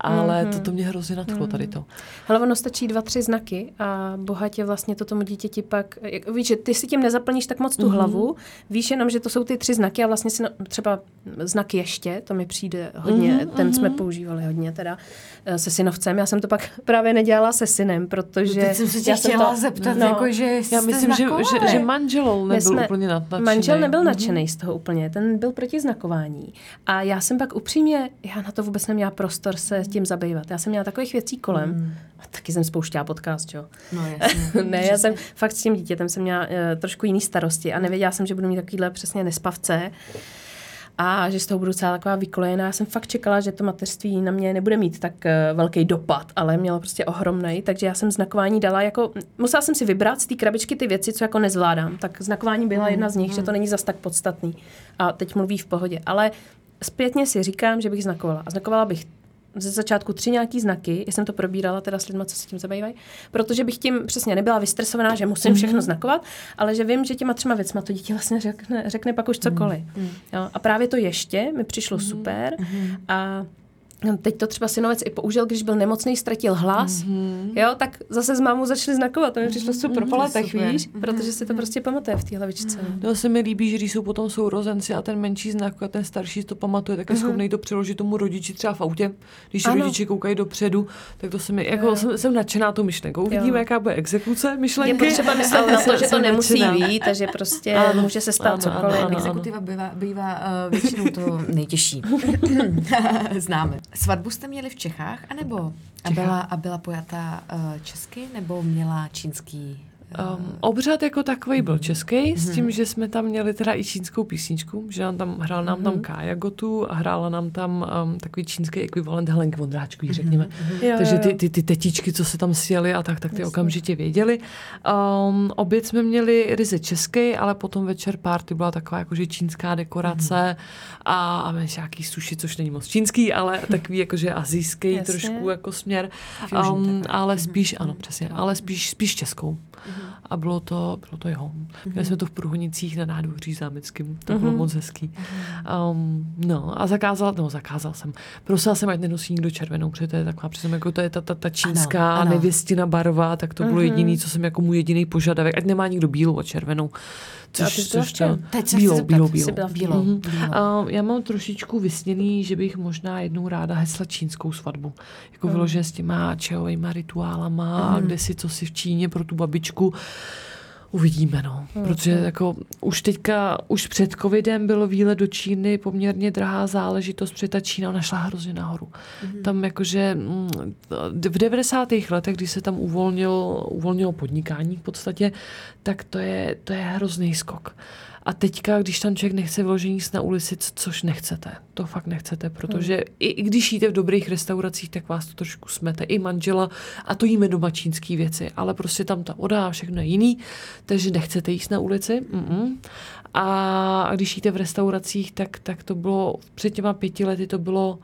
B: Ale to, to mě hrozně nadchlo tady to.
C: Ale ono stačí dva, tři znaky a bohatě vlastně to tomu dítěti pak, jak, víš, že ty si tím nezaplníš tak moc tu hlavu, víš jenom, že to jsou ty tři znaky a vlastně si na, třeba znak ještě, to mi přijde hodně, ten jsme používali hodně teda eh, se synovcem, já jsem to pak právě nedělala se synem, protože...
D: No, Teď jsem se tě chtěla
C: to-
D: zeptat,
C: no.
D: jako, že
B: Já myslím, že, že, že manžel
C: My
B: nebyl
C: jsme-
B: úplně nad- nadšený.
C: Manžel nebyl
B: Mhm.
C: nadšený z toho úplně, ten byl proti znakování. A já jsem pak upřímně, já na to vůbec neměla prostor se tím zabývat. Já jsem měla takových věcí kolem. A taky jsem spouštěla podcast, jo.
D: No jasně.
C: ne, já jsem fakt s tím dítětem jsem měla uh, trošku jiný starosti a nevěděla jsem, že budu mít takovýhle přesně nespavce a že z toho budu celá taková vykolejená. Já jsem fakt čekala, že to mateřství na mě nebude mít tak uh, velký dopad, ale mělo prostě ohromný, takže já jsem znakování dala jako, musela jsem si vybrat z té krabičky ty věci, co jako nezvládám. Tak znakování byla jedna z nich, že to není zas tak podstatný. A teď mluví v pohodě. Ale zpětně si říkám, že bych znakovala. A znakovala bych ze začátku tři nějaký znaky, já jsem to probírala teda s lidmi, co se tím zabývají, protože bych tím přesně nebyla vystresovaná, že musím všechno znakovat, ale že vím, že těma třema věcma to dítě vlastně řekne, řekne pak už cokoliv. Jo, a právě to ještě mi přišlo super. A Teď to třeba synovec i použil, když byl nemocný, ztratil hlas, mm-hmm. jo, tak zase s mámou začali znakovat, to mi přišlo super po letech,
D: super.
C: víš, protože si to prostě pamatuje v té hlavičce.
B: No se mi líbí, že když jsou potom sourozenci a ten menší znak a ten starší si to pamatuje, tak je schopný to přeložit tomu rodiči třeba v autě. Když
C: Ano.
B: rodiče koukají dopředu, tak to se mi, jako jsem, jsem nadšená tou myšlenkou. Uvidíme, jaká bude exekuce
C: Je
B: myšlenky.
C: potřeba myslet
B: ale
C: na to, že to nemusí
B: nadšená.
C: být a že prostě
B: Ano.
C: může se stát
B: Ano,
C: cokoliv.
B: ano, ano.
D: Exekutiva bývá, bývá uh, většinou to nejtěžší. Známe. Svatbu jste měli v Čechách, anebo a byla, a byla pojatá uh, česky, nebo měla čínský?
B: Um, obřad jako takový byl český, s tím, že jsme tam měli teda i čínskou písničku, že nám tam hrál nám tam Kája Gotu a hrála nám tam um, takový čínský ekvivalent Helenky Vondráčkový, řekněme.
C: Jo,
B: Takže ty, ty, ty tetičky, co se tam sjeli a tak, tak ty okamžitě věděli. Um, oběd jsme měli ryze český, ale potom večer party byla taková jakože čínská dekorace a, a nějaký sushi, což není moc čínský, ale takový jakože azijský
C: Jasně.
B: trošku jako směr. Um, ale spíš, ano, přesně, ale spíš, spíš českou. A bylo to, bylo to jo. Měli jsme to v Průhonicích na nádvoří zámeckým, to bylo moc hezký. Um, no a zakázal, no zakázal jsem. Prosila jsem, ať nenosí nikdo červenou, protože to je taková přesně jako to je ta, ta, ta čínská
D: Ano, ano.
B: nevěstina barva, tak to bylo jediný, co jsem jako můj jediný požadavek, ať nemá nikdo bílou a červenou.
C: A ty v čem?
D: Teď se
B: bílou, bílou, bílou.
C: byla
D: Bílou.
B: Mhm.
D: bílou.
B: Uh, já mám trošičku vysněný, že bych možná jednou ráda hesla čínskou svatbu. Jako vyloženě s těma čajovými rituálama, kde si co si v Číně pro tu babičku. Uvidíme, no. Protože jako už teďka, už před covidem byl výlet do Číny poměrně drahá záležitost, protože ta Čína našla hrozně nahoru. Tam jakože mm, v 90. letech, když se tam uvolnil, uvolnilo podnikání v podstatě, tak to je, to je hrozný skok. A teďka, když tam člověk nechce vyložení jíst na ulici, co- což nechcete, to fakt nechcete, protože i, i když jíte v dobrých restauracích, tak vás to trošku smete. I manžela, a to jíme doma čínský věci, ale prostě tam ta voda a všechno je jiný, takže nechcete jíst na ulici. Mm-mm. A, a když jíte v restauracích, tak, tak to bylo, před těma pěti lety to bylo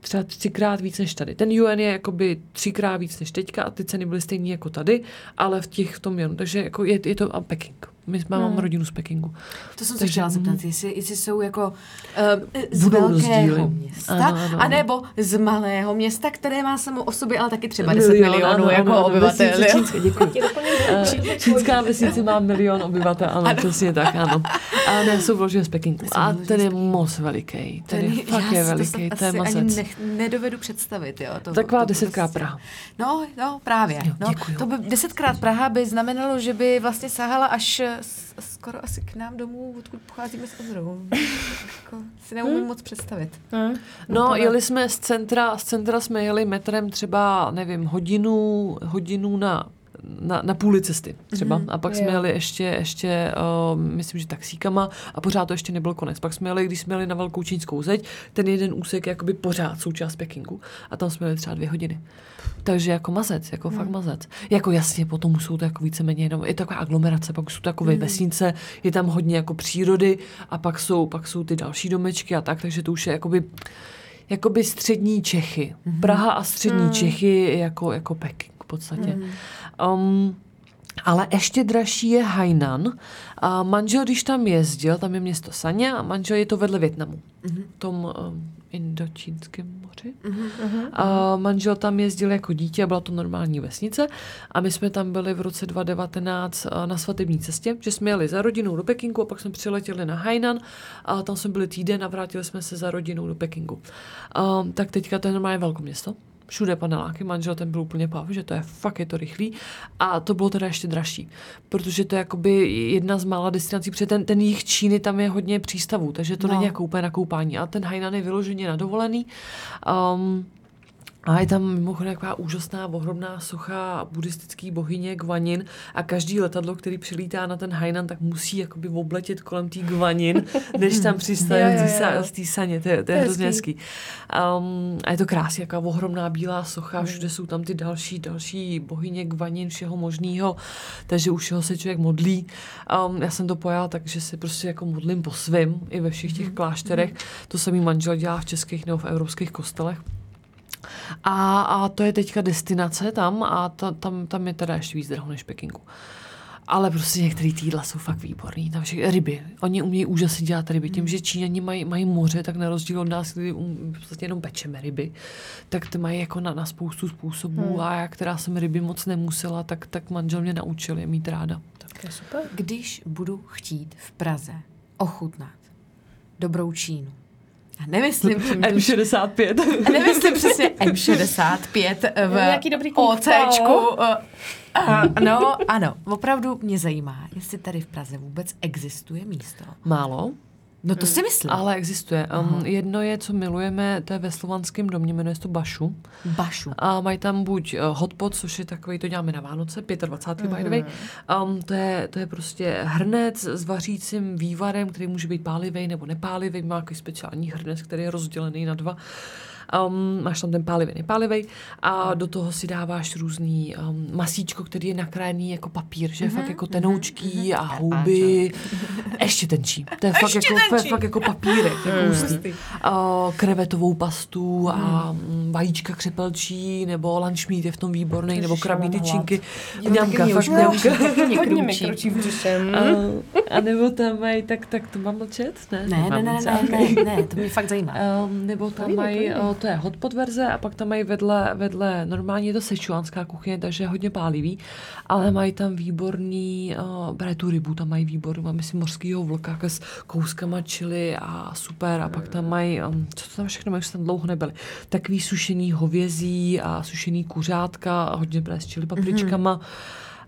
B: třeba třikrát víc než tady. Ten UN je jakoby třikrát víc než teďka a ty ceny byly stejné jako tady, ale v těch v tom jen. Takže jako je, je to a Peking. My jsme, mám rodinu z Pekingu.
D: To jsem se
B: Takže-
D: chtěla zeptat, jestli, jestli jsou jako uh, z
B: Budou
D: velkého
B: rozdíly.
D: města,
B: Ano, ano.
D: anebo z malého města, které má samo o sobě, ale taky třeba 10
B: Milion,
D: milionů
B: ano,
D: jako
B: ano,
D: obyvatel.
B: Čínské, děkuji. Eh, Čínská vesnice má milion obyvatel, ano, přesně tak, ano. A ne, jsou vložené z Pekingu. A ten je moc veliký. Ten je
D: já
B: fakt
D: si
B: je veliký, to je
D: asi ani nech, nedovedu představit. Jo, to,
B: Taková
D: to
B: desetkrát
D: prostě-
B: Praha.
D: No, no, právě.
B: Jo,
D: no, to by desetkrát Praha by znamenalo, že by vlastně sahala až skoro asi k nám domů, odkud pocházíme s Ondrou. jako, si neumím moc představit.
C: Hm?
B: No, jeli jsme z centra, z centra jsme jeli metrem třeba, nevím, hodinu, hodinu na na, na půli cesty třeba. A pak jsme
C: Jo.
B: jeli ještě, ještě uh, myslím, že taxíkama a pořád to ještě nebyl konec. Pak jsme jeli, když jsme jeli na velkou čínskou zeď, ten jeden úsek je jakoby pořád součást Pekingu a tam jsme jeli třeba dvě hodiny. Takže jako mazec, jako fakt mazec. Jako jasně, potom jsou to jako víceméně jenom, je to taková aglomerace, pak jsou takové vesnice, je tam hodně jako přírody a pak jsou, pak jsou ty další domečky a tak, takže to už je jakoby jakoby střední Čechy.
C: Mhm.
B: Praha a střední Čechy jako, jako Peking podstatě.
C: Mhm.
B: Um, ale ještě dražší je Hainan. A manžel, když tam jezdil, tam je město Sanya a manžel je to vedle Větnamu. V tom um, indočínském moři. A manžel tam jezdil jako dítě, byla to normální vesnice a my jsme tam byli v roce 2019 a, na svatební cestě, že jsme jeli za rodinou do Pekingu a pak jsme přiletěli na Hainan a tam jsme byli týden a vrátili jsme se za rodinou do Pekingu. A, tak teďka to je normálně velké město. Všude paneláky, manžel ten byl úplně pav, že to je fakt, je to rychlý. A to bylo teda ještě dražší, protože to je jakoby jedna z mála destinací, protože ten, ten jich Číny tam je hodně přístavů, takže to no. není jako úplně na koupání. A ten Hainan je vyloženě na dovolený. Um, a je tam mimochodem taková úžasná, ohromná socha buddhistický bohyně Gwanin a každý letadlo, který přilítá na ten Hainan, tak musí jakoby obletět kolem té Gwanin, než tam přistane z té saně. To je, to je
C: je
B: hrozně
C: hezký.
B: Um, a je to krásně, jaká ohromná bílá socha, všude jsou tam ty další, další bohyně Gwanin, všeho možného, takže už ho se člověk modlí. Um, já jsem to pojala tak, že se prostě jako modlím po svém, i ve všech těch klášterech. To samý manžel dělá v českých nebo v evropských kostelech. A, a to je teďka destinace tam a ta, tam, tam je teda ještě víc draho než Pekingu. Ale prostě některé ty jídla jsou fakt výborný. Tam vše, ryby. Oni umějí úžasně dělat ryby. Tím, že Číňani mají, mají moře, tak na rozdíl od nás, kdy um, v podstatě jenom pečeme ryby, tak to mají jako na, na spoustu způsobů. Hmm. A já, která jsem ryby moc nemusela, tak, tak manžel mě naučil je mít ráda.
C: Tak je super.
D: Když budu chtít v Praze ochutnat dobrou Čínu, a nemyslím tím
B: M65.
D: A nemyslím přesně M65 v
C: Nějaký dobrý
D: OCčku. uh, No, ano, opravdu mě zajímá, jestli tady v Praze vůbec existuje místo.
B: Málo,
D: No to si myslím.
B: ale existuje. Um, jedno je, co milujeme, to je ve slovanském domě, jmenuje se to Bašu.
D: Bašu.
B: A mají tam buď uh, hotpot, což je takový, to děláme na Vánoce, 25. by the way. Um, to, je, to je prostě hrnec s vařícím vývarem, který může být pálivý nebo nepálivý. Má takový speciální hrnec, který je rozdělený na dva. Um, máš tam ten pálivý, nepálivý a do toho si dáváš různý um, masíčko, který je nakrájený jako papír, že je fakt jako tenoučký a houby. Ještě tenčí. To je fakt jako, fakt, fakt jako papírek, jako hustý. Uh, krevetovou pastu a mm, vajíčka křepelčí, nebo lunch meat je v tom výborný, nebo krabí tyčinky. Mňamka, fakt mňamka.
C: Hodně mi kročí v břišem.
B: A, a nebo tam mají, tak, tak to mám mlčet? Ne,
D: Ne, ne, ne, ne, ne, ne, to mě fakt zajímá.
B: Um, nebo tam mají, to je hotpot verze a pak tam mají vedle, vedle normálně je to sečuánská kuchyně, takže je hodně pálivý, ale mají tam výborný, uh, právě tu rybu tam mají výbornou, mám myslím mořskýho vlka s kouskama čili a super a pak tam mají, um, co to tam všechno mají, už tam dlouho nebyli, takový sušený hovězí a sušený kuřátka a hodně právě s čili papričkama.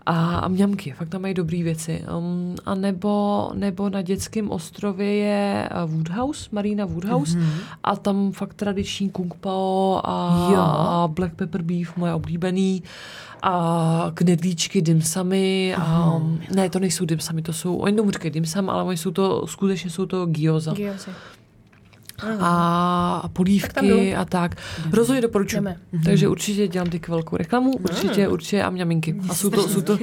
B: A, a mňamky, fakt tam mají dobré věci. Um, a nebo, nebo na dětském ostrově je uh, Woodhouse, Marina Woodhouse mm-hmm. a tam fakt tradiční kung pao a,
D: Jo.
B: a black pepper beef, moje oblíbený a knedlíčky, dimsamy a ne, to nejsou dimsamy, to jsou, oni tomu říkají dimsam, ale oni jsou to, skutečně jsou to gyoza
C: Gyoza.
B: A polívky
C: jdu.
B: a tak. Rozhodně doporučuji.
C: Jdeme.
B: Takže určitě dělám ty velkou reklamu, určitě, určitě a mňaminky. A jsou to, jsou to,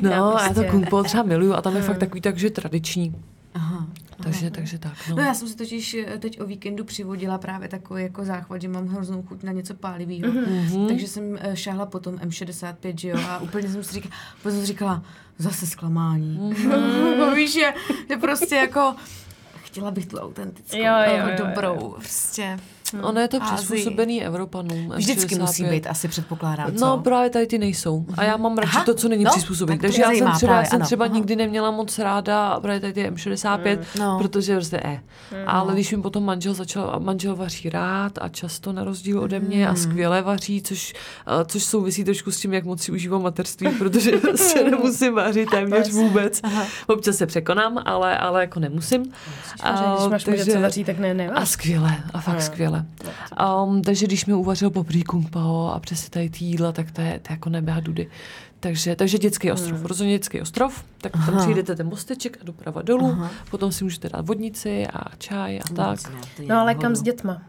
B: no, a já to pao třeba miluju a tam je fakt takový tak, že tradiční.
D: Aha.
B: Takže, takže tak, no.
D: No já jsem si totiž eh, teď o víkendu přivodila právě takový jako záchvat, že mám hroznou chuť na něco pálivého. Mm-hmm. Takže jsem eh, šáhla potom M65, že jo, a úplně jsem si říkala, jsem říkala, zase zklamání. Mm-hmm. Víš, že, že prostě jako chtěla bych tu autentickou,
C: Jo, jo,
D: jako
C: jo, jo.
D: dobrou, prostě.
B: Ono je to přizpůsobený Evropanům.
D: Vždycky
B: M65.
D: musí být, asi předpokládám, co?
B: No právě tady ty nejsou. A já mám radši
D: Aha,
B: to, co není
D: no,
B: přizpůsobený.
D: tak
B: Takže já jsem třeba, já
D: právě,
B: jsem
D: ano.
B: třeba
D: Aha.
B: nikdy neměla moc ráda právě tady ty M65,
D: No.
B: protože prostě eh. Ale když mi potom manžel začal, a manžel vaří rád a často na rozdíl ode mě
D: Hmm.
B: a skvěle vaří, což, eh, což souvisí trošku s tím, jak moc si užívám materství, protože se nemusím vařit téměř vůbec. Občas se překonám, ale, ale jako nemusím. A,
C: Když máš takže... co vaří, tak ne, ne.
B: a skvěle, a fakt
C: No.
B: Um, takže když mi uvařil poprý kung pao a přesně tady ty jídla, tak to je, to je jako nebe a dudy. Takže, takže dětský ostrov,
C: Hmm.
B: rozhodně dětský ostrov, tak tam přijdete ten mosteček a doprava dolů, potom si můžete dát vodnici a čaj a tak.
C: No ale kam s dětma?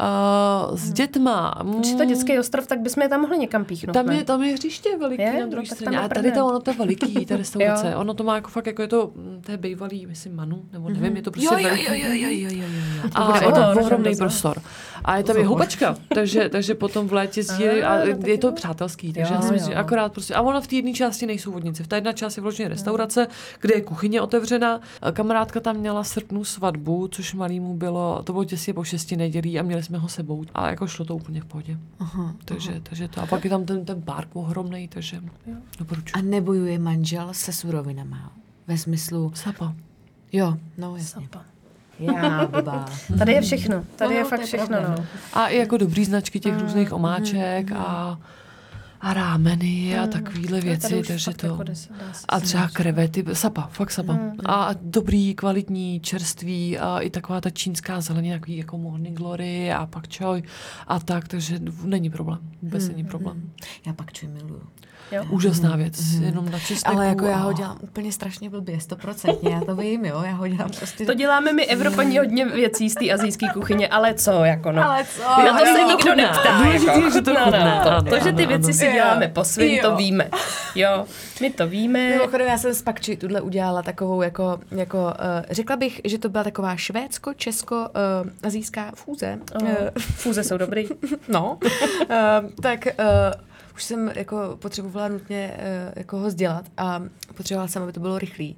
B: Uh, s dětma.
C: Když je to dětský ostrov, tak bychom je tam mohli někam píchnout.
B: Tam je, tam je hřiště veliký
C: Je?
B: na
C: No,
B: druhé
C: tak tam
B: straně. A tady to, ono to je veliký, ta restaurace. Ono to má jako fakt, jako je to, mm, to je bývalý, myslím, Manu, nebo nevím, je to prostě
D: Jo, jo,
B: veliký.
D: jo, jo, jo, jo, jo, jo.
B: A je to ohromný prostor. A je tam i houbačka, takže, takže potom v létě sdílí a je to přátelský, takže
C: Jo,
B: já si myslím, akorát prostě. A ono v té jedné části nejsou vodnice. V té jedné části je vložně restaurace, kde je kuchyně otevřena. Kamarádka tam měla srpnu svatbu, což malýmu bylo, to bylo těsně po šesti nedělí a měli jsme ho sebou. Ale jako šlo to úplně v pohodě.
D: Aha,
B: Takže, takže to. A pak je tam ten, ten park ohromný, takže doporučuji.
D: A nebojuje manžel se surovinama? Ve smyslu,
B: Sapa.
D: jo, no jasně.
C: Sapa.
D: Já, blbá.
C: Tady je všechno. Tady
D: No,
C: je fakt
D: je
C: všechno.
D: pravda,
C: No.
B: A i jako dobrý značky těch různých omáček a, a rámeny a takovýhle věci,
C: už
B: takže to.
C: jako se
B: A třeba krevety, sapa, fakt sapa. A dobrý, kvalitní, čerství a i taková ta čínská zelenina, takový jako morning glory a pak čoj a tak, takže není problém, vůbec není problém.
D: Já pak čuji miluju.
C: Jo.
B: Úžasná věc, jenom na česneku.
D: Ale jako já ho dělám úplně strašně blbě, stoprocentně, já to vím, jo, já ho dělám prostě...
C: To děláme my Evropani hodně věcí z té azijské kuchyně, ale co, jako no.
D: Ale co?
C: Na to se nikdo neptá.
B: Důležitý
C: jako.
B: je, že to
C: No, no,
B: chutná,
C: to, že ty věci si
D: Jo.
C: děláme po svým,
D: Jo.
C: to víme. Jo, my to víme.
D: Mimochodem, já jsem s Pakči tuhle udělala takovou, jako, jako uh, řekla bych, že to byla taková švédsko-česko-azijská fúze.
C: Oh,
D: Uh,
C: fúze jsou dobrý.
D: no, uh, tak uh, už jsem jako potřebovala nutně uh, jako ho sdělat a potřebovala jsem, aby to bylo rychlý.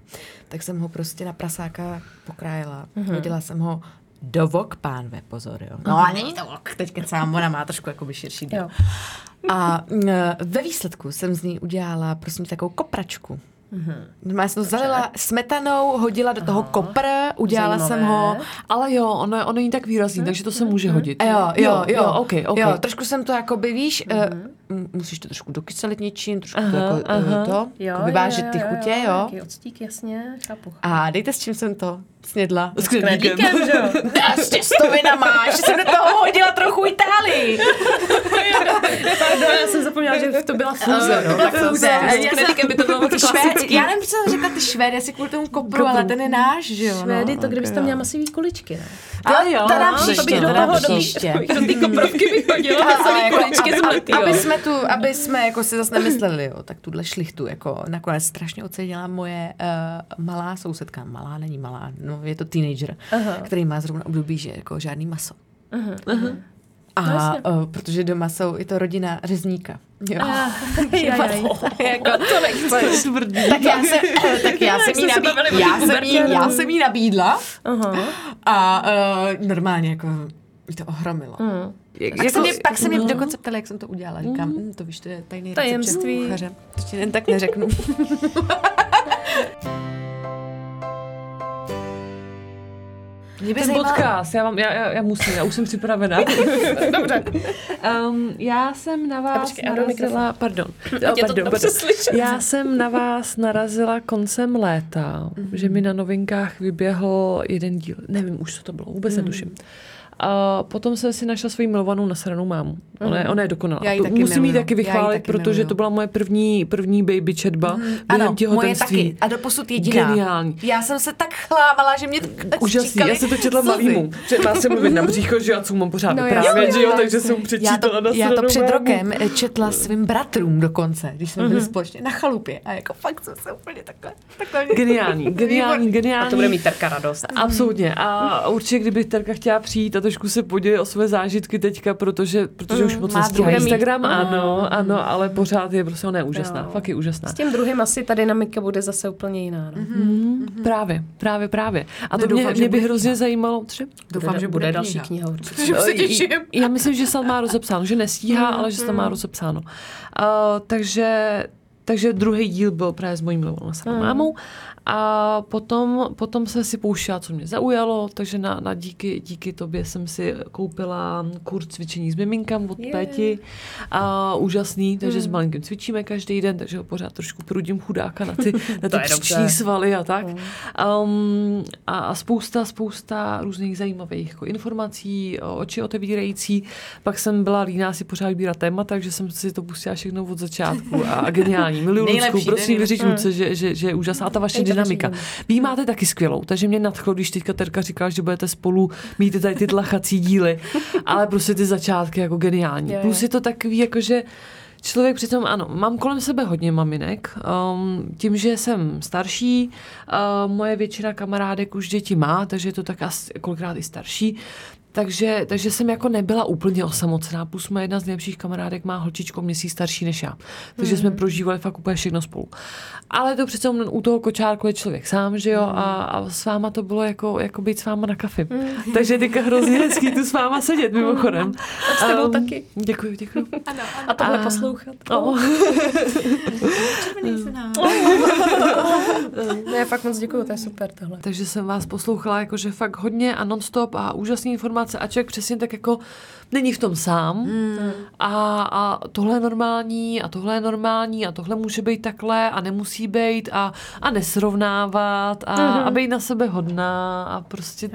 D: Tak jsem ho prostě na prasáka pokrájela. Mm-hmm. Hodila jsem ho do vok, pánve, pozor, jo. No, a není to vok, teď kecám, ona má trošku jakoby širší.
C: Jo.
D: A ve výsledku jsem z ní udělala prostě takovou kopračku. Mm-hmm. Já jsem to zalila smetanou, hodila do toho kopr, udělala
C: Zajímavé.
D: jsem ho.
B: Ale jo, ono, ono není tak výrazný, takže to se může hodit.
D: A jo, jo, jo,
B: jo, ok, ok.
D: jo, trošku jsem to jako by, víš, mm-hmm. Musíš to trošku dokyselit něčím, trošku
B: Aha,
D: to jako
B: aha.
D: uh, to, jako vyvážit ty chutě, jo.
C: Jaký odstík, jasně, chápu.
D: A dejte s čím jsem to snědla.
B: S knedlíkem.
C: Že jo?
D: S těstovinama, že jsem do toho hodila trochu Itálii.
C: Pardon, já jsem zapomněla, že to byla fúze, no. Tak Já s knedlíkem by to bylo moc klasický.
D: já nevím, co jsem řekla ty švédy, asi kvůli tomu kopru, ale ten je náš, že jo.
C: Švédy,
D: no.
C: to kdybyste tam měla masivý kuličky, ne?
B: A jo,
D: to dám
B: to
D: příště,
B: bych
D: to
B: do
D: dám
B: toho
D: příště.
C: Do té koprovky bych hodila
D: jako,
C: kuličky z
D: aby, jsme tu, aby jsme jako si zase nemysleli, jo, tak tuhle šlichtu jako nakonec strašně ocenila moje uh, malá sousedka. Malá není malá, no je to teenager,
C: Aha.
D: který má zrovna období, že jako žádný maso.
C: Aha, aha.
D: A
C: No
D: uh, protože doma jsou, je to rodina řezníka. Jo.
C: Jajaj.
D: jako,
C: To nechceš.
B: Smrdí.
D: tak já tak já jsem jí nabí, já jsem jí, já jsem jí nabídla
C: Aha.
D: a uh, normálně jako mi to ohromilo.
C: Mm.
D: Pak, se mě, pak se mě dokonce ptali, jak jsem to udělala. Říkám, mm. to víš, to je tajný recept
C: Tajemství.
D: šéf kuchaře. To ti jen tak neřeknu. Mě by
B: Ten
D: zajímalo,
B: podcast, já, vám, já, já, já musím, já už jsem připravená.
C: Dobře.
B: Um, já jsem na vás
C: počkej,
B: narazila, pardon,
C: je to
B: pardon,
C: dobře
B: pardon.
C: slyšet.
B: Já jsem na vás narazila koncem léta, že mi na novinkách vyběhl jeden díl, nevím už, co to bylo, vůbec netuším. A potom jsem si našla svoji milovanou nasranou mámu. Ona je, ona je dokonalá.
D: Já ji
B: To
D: taky
B: Musím ji
D: miluju.
B: taky
D: ji
B: vychválit,
D: taky
B: protože
D: miluju.
B: to byla moje první, první baby četba během
D: ano, moje
B: těhotenství.
D: taky. A doposud jediná.
B: Geniální.
D: Já jsem se tak chlávala, že mě tak
B: Úžasný, já jsem to četla malýmu. Má se mluvit na břícho, že já co mám pořád
D: No, jasně,
B: že jo,
D: jo,
B: takže jsem přečítala na
D: to, já to před
B: mámu.
D: rokem eh, četla svým bratrům dokonce, když jsme byli společně na chalupě. A jako fakt jsem se úplně takhle, takhle
B: Geniální, geniální, geniální.
C: A to bude mít Terka radost.
B: Absolutně. A určitě, kdyby Terka chtěla přijít a trošku se podělit o své zážitky teďka, protože, protože už moc nestíhá. Instagram, ano, ano, ale pořád je prostě ona je úžasná,
C: Jo.
B: fakt je úžasná.
C: S tím druhým asi ta dynamika bude zase úplně jiná. No.
B: Mm, Právě, právě, právě. A to
D: No,
B: mě,
D: doufám, že
B: mě by
D: bude
B: hrozně zajímalo, tři?
D: Doufám, že bude
C: další
D: kniha.
C: kniha určitě.
D: Že se těším.
B: Já myslím, že snad má rozepsáno, že nestíhá, ale že snad má rozepsáno. Uh, takže, takže druhý díl byl právě s mojí milovanou mm. mámou a potom, potom jsem si pouštěla, co mě zaujalo, takže na, na díky, díky tobě jsem si koupila kurz cvičení s miminkám od yeah. Péti. A úžasný, takže s malinkem cvičíme každý den, takže ho pořád trošku prudím chudáka na ty, na ty příční svaly a tak. Um, a, a spousta, spousta různých zajímavých jako informací, o- oči otevírající. Pak jsem byla líná si pořád vybírat téma, takže jsem si to pustila všechno od začátku. A, a geniální.
D: Nejlepší,
B: Lucku, prosím, vyříč Luce, že, že, že, je úžasná. A ta vaše dynamika.
C: řízení.
B: Vy máte taky skvělou, takže mě nadchlo, když teďka Terka říkala, že budete spolu mít tady ty tlachací díly, ale prostě ty začátky jako geniální.
C: Jo, jo.
B: Plus je to takový, jako že Člověk přitom, ano, mám kolem sebe hodně maminek. Um, tím, že jsem starší, uh, moje většina kamarádek už děti má, takže je to tak asi kolikrát i starší. Takže, takže jsem jako nebyla úplně osamocená, plus moje jedna z nejlepších kamarádek má holčičko měsíc starší než já. Takže jsme prožívali fakt úplně všechno spolu. Ale to přece u toho kočárku je člověk sám, že jo, a, a s váma to bylo jako, jako být s váma na kafi. Takže je teďka hrozně hezký tu s váma sedět mimochodem.
C: s tebou
B: Ehm,
C: taky.
B: Děkuji, děkuji.
C: A tohle
B: A-
C: poslouchat.
B: Oh.
C: Ne, fakt moc děkuju, to je super tohle.
B: Takže jsem vás poslouchala jakože fakt hodně a nonstop a úžasné informace a člověk přesně tak jako není v tom sám
C: Hmm.
B: a, a tohle je normální a tohle je normální a tohle může být takhle a nemusí být a, a nesrovnávat a,
C: Mhm.
B: a být na sebe hodná a prostě,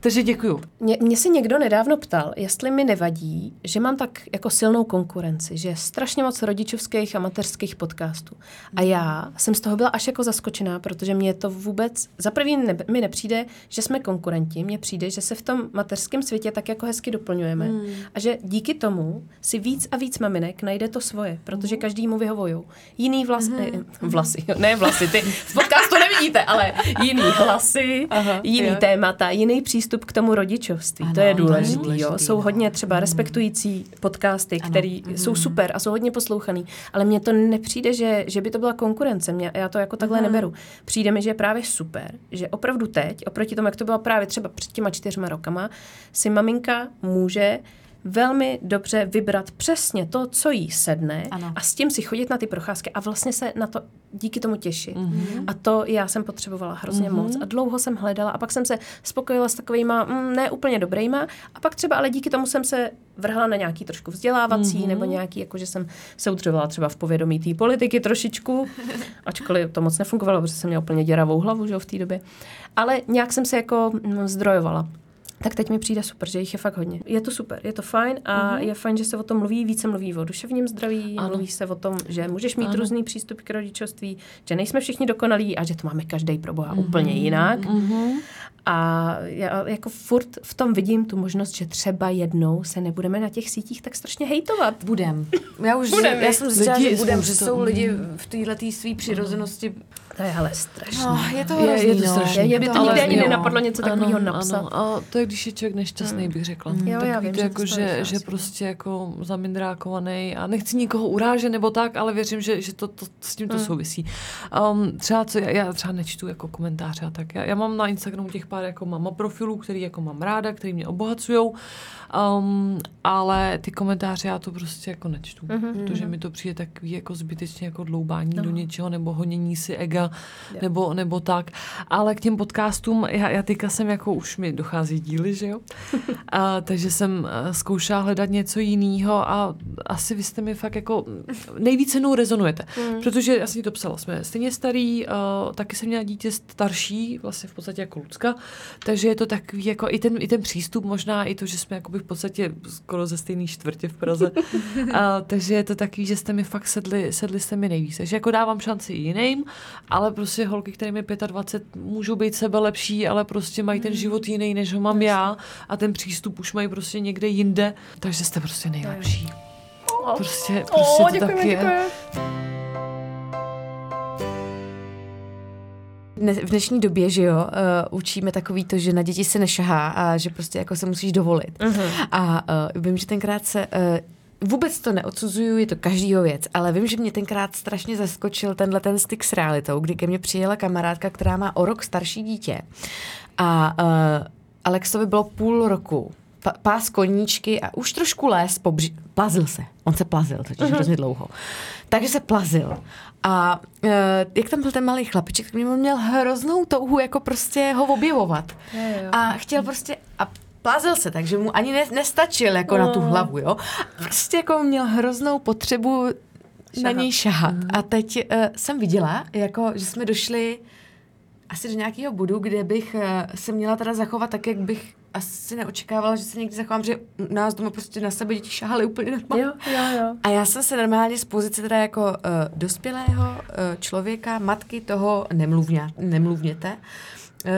B: takže děkuju.
C: Mě, mě se někdo nedávno ptal, jestli mi nevadí, že mám tak jako silnou konkurenci, že je strašně moc rodičovských a mateřských podcastů. A já jsem z toho byla až jako zaskočená, protože mě to vůbec, za prvý ne, mi nepřijde, že jsme konkurenti, mně přijde, že se v tom mateřském světě tak jako hezky doplňujeme
B: Hmm.
C: A že díky tomu si víc a víc maminek najde to svoje, protože každý mu vyhovují. Jiný vlas,
B: Hmm.
C: ne, vlasy, ne vlasy, ty v podcastu nevidíte, ale jiný hlasy,
B: Aha,
C: jiný
B: jo.
C: témata, jiný přístup k tomu rodičovství.
D: Ano,
C: to je
D: to je
C: důležitý.
D: důležitý,
C: jo. Jsou
D: no.
C: hodně třeba respektující podcasty, které jsou super a jsou hodně poslouchaný, ale mně to nepřijde, že, že by to byla konkurence. Mě, já to jako takhle neberu. Přijde mi, že je právě super, že opravdu teď, oproti tomu, jak to bylo právě třeba před těma čtyřma rokama, si maminka může velmi dobře vybrat přesně to, co jí sedne
D: Ano.
C: a s tím si chodit na ty procházky a vlastně se na to díky tomu těšit. Mm-hmm. A to já jsem potřebovala hrozně mm-hmm. moc a dlouho jsem hledala a pak jsem se spokojila s takovýma mm, ne úplně dobrýma a pak třeba ale díky tomu jsem se vrhla na nějaký trošku vzdělávací mm-hmm. nebo nějaký, jako že jsem se udržovala třeba v povědomí té politiky trošičku, ačkoliv to moc nefungovalo, protože jsem měla úplně děravou hlavu že jo, v té době. Ale nějak jsem se jako mm, zdrojovala. Tak teď mi přijde super, že jich je fakt hodně. Je to super, je to fajn a je fajn, že se o tom mluví, více mluví o duševním zdraví, ano. mluví se o tom, že můžeš mít ano. různý přístup k rodičovství, že nejsme všichni dokonalí a že to máme každý pro Boha úplně jinak. A já jako furt v tom vidím tu možnost, že třeba jednou se nebudeme na těch sítích tak strašně hejtovat.
D: Budem. Já už
C: Budem,
D: já jsem zjistila, že budem,
B: jsou
D: že
B: to-
D: jsou lidi v této své přirozenosti.
C: To je ale strašné.
D: No, je to
B: Je- je
D: hrozný,
B: to
D: no.
B: strašný.
C: Mě by to
B: Ale
C: nikdy ani nenapadlo něco takového napsat.
B: Ano, a to je, když je člověk nešťastný, bych řekla.
C: Jo, já
B: Takový
C: vím,
B: to
C: že
B: jako, že, že prostě jako zamindrákovaný a nechci nikoho urážet nebo tak, ale věřím, že, že to, to s tím to souvisí. Um, třeba co, já, já třeba nečtu jako komentáře a tak. Já, já mám na Instagramu těch pár jako mama profilů, který jako mám ráda, který mě obohacujou, um, ale ty komentáře já to prostě jako nečtu, protože mi to přijde takový jako zbytečně jako dloubání do něčeho nebo honění si ega nebo, nebo tak. Ale k těm podcastům, já, já teďka jsem jako, už mi dochází díly, že jo? A, takže jsem eh, zkoušela hledat něco jiného a asi vy jste mi fakt jako nejvíc se mnou rezonujete. Protože já jsem to psala, jsme stejně starý, uh, taky jsem měla dítě starší, vlastně v podstatě jako Lucka, takže je to takový jako i ten, i ten přístup, možná i to, že jsme jakoby v podstatě skoro ze stejné čtvrtě v Praze. a, takže je to takový, že jste mi fakt sedli, sedli jste mi nejvíc. Takže jako dávám šanci jiným, ale prostě holky, kterým je 25, můžou být sebe lepší, ale prostě mají ten život jiný, než ho mám já a ten přístup už mají prostě někde jinde, takže jste prostě nejlepší. Prostě, prostě to tak je.
D: V dnešní době, že jo, uh, učíme takový to, že na děti se nešahá a že prostě jako se musíš dovolit. Uh-huh. A uh, vím, že tenkrát se uh, vůbec to neodsuzuju, je to každýho věc, ale vím, že mě tenkrát strašně zaskočil tenhle ten styk s realitou, kdy ke mně přijela kamarádka, která má o rok starší dítě. A uh, Alexovi bylo půl roku. Pás koníčky a už trošku les po bři- plazil se. On se plazil, totiž hrozně dlouho. Takže se plazil. A uh, jak tam byl ten malý chlapiček, tak mě měl hroznou touhu jako prostě ho objevovat. A chtěl prostě a plazil se, takže mu ani ne, nestačil jako na tu hlavu, jo. Prostě jako měl hroznou potřebu na něj šahat. A teď uh, jsem viděla, jako, že jsme došli asi do nějakého bodu, kde bych uh, se měla teda zachovat tak, jak bych asi neočekávala, že se někdy zachovám, že u nás doma prostě na sebe děti šahaly úplně normálně.
C: Jo, jo, jo.
D: A já jsem se normálně z pozice teda jako uh, dospělého uh, člověka, matky toho nemluvně, nemluvněte, uh,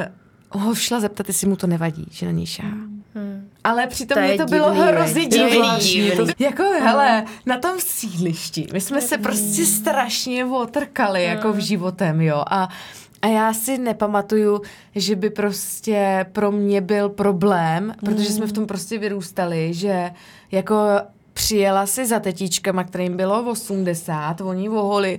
D: ho šla zeptat, jestli mu to nevadí, že na něj šáhá. Hmm. Ale přitom
C: To
D: mě to bylo
C: divný,
D: hrozně.
C: To je
D: divný.
C: zvláštní.
D: Jako, hele, na tom sídlišti, my jsme se prostě strašně otrkali jako v životem, jo. A a já si nepamatuju, že by prostě pro mě byl problém, protože jsme v tom prostě vyrůstali, že jako přijela si za tetíčkama, kterým bylo 80, oni voholi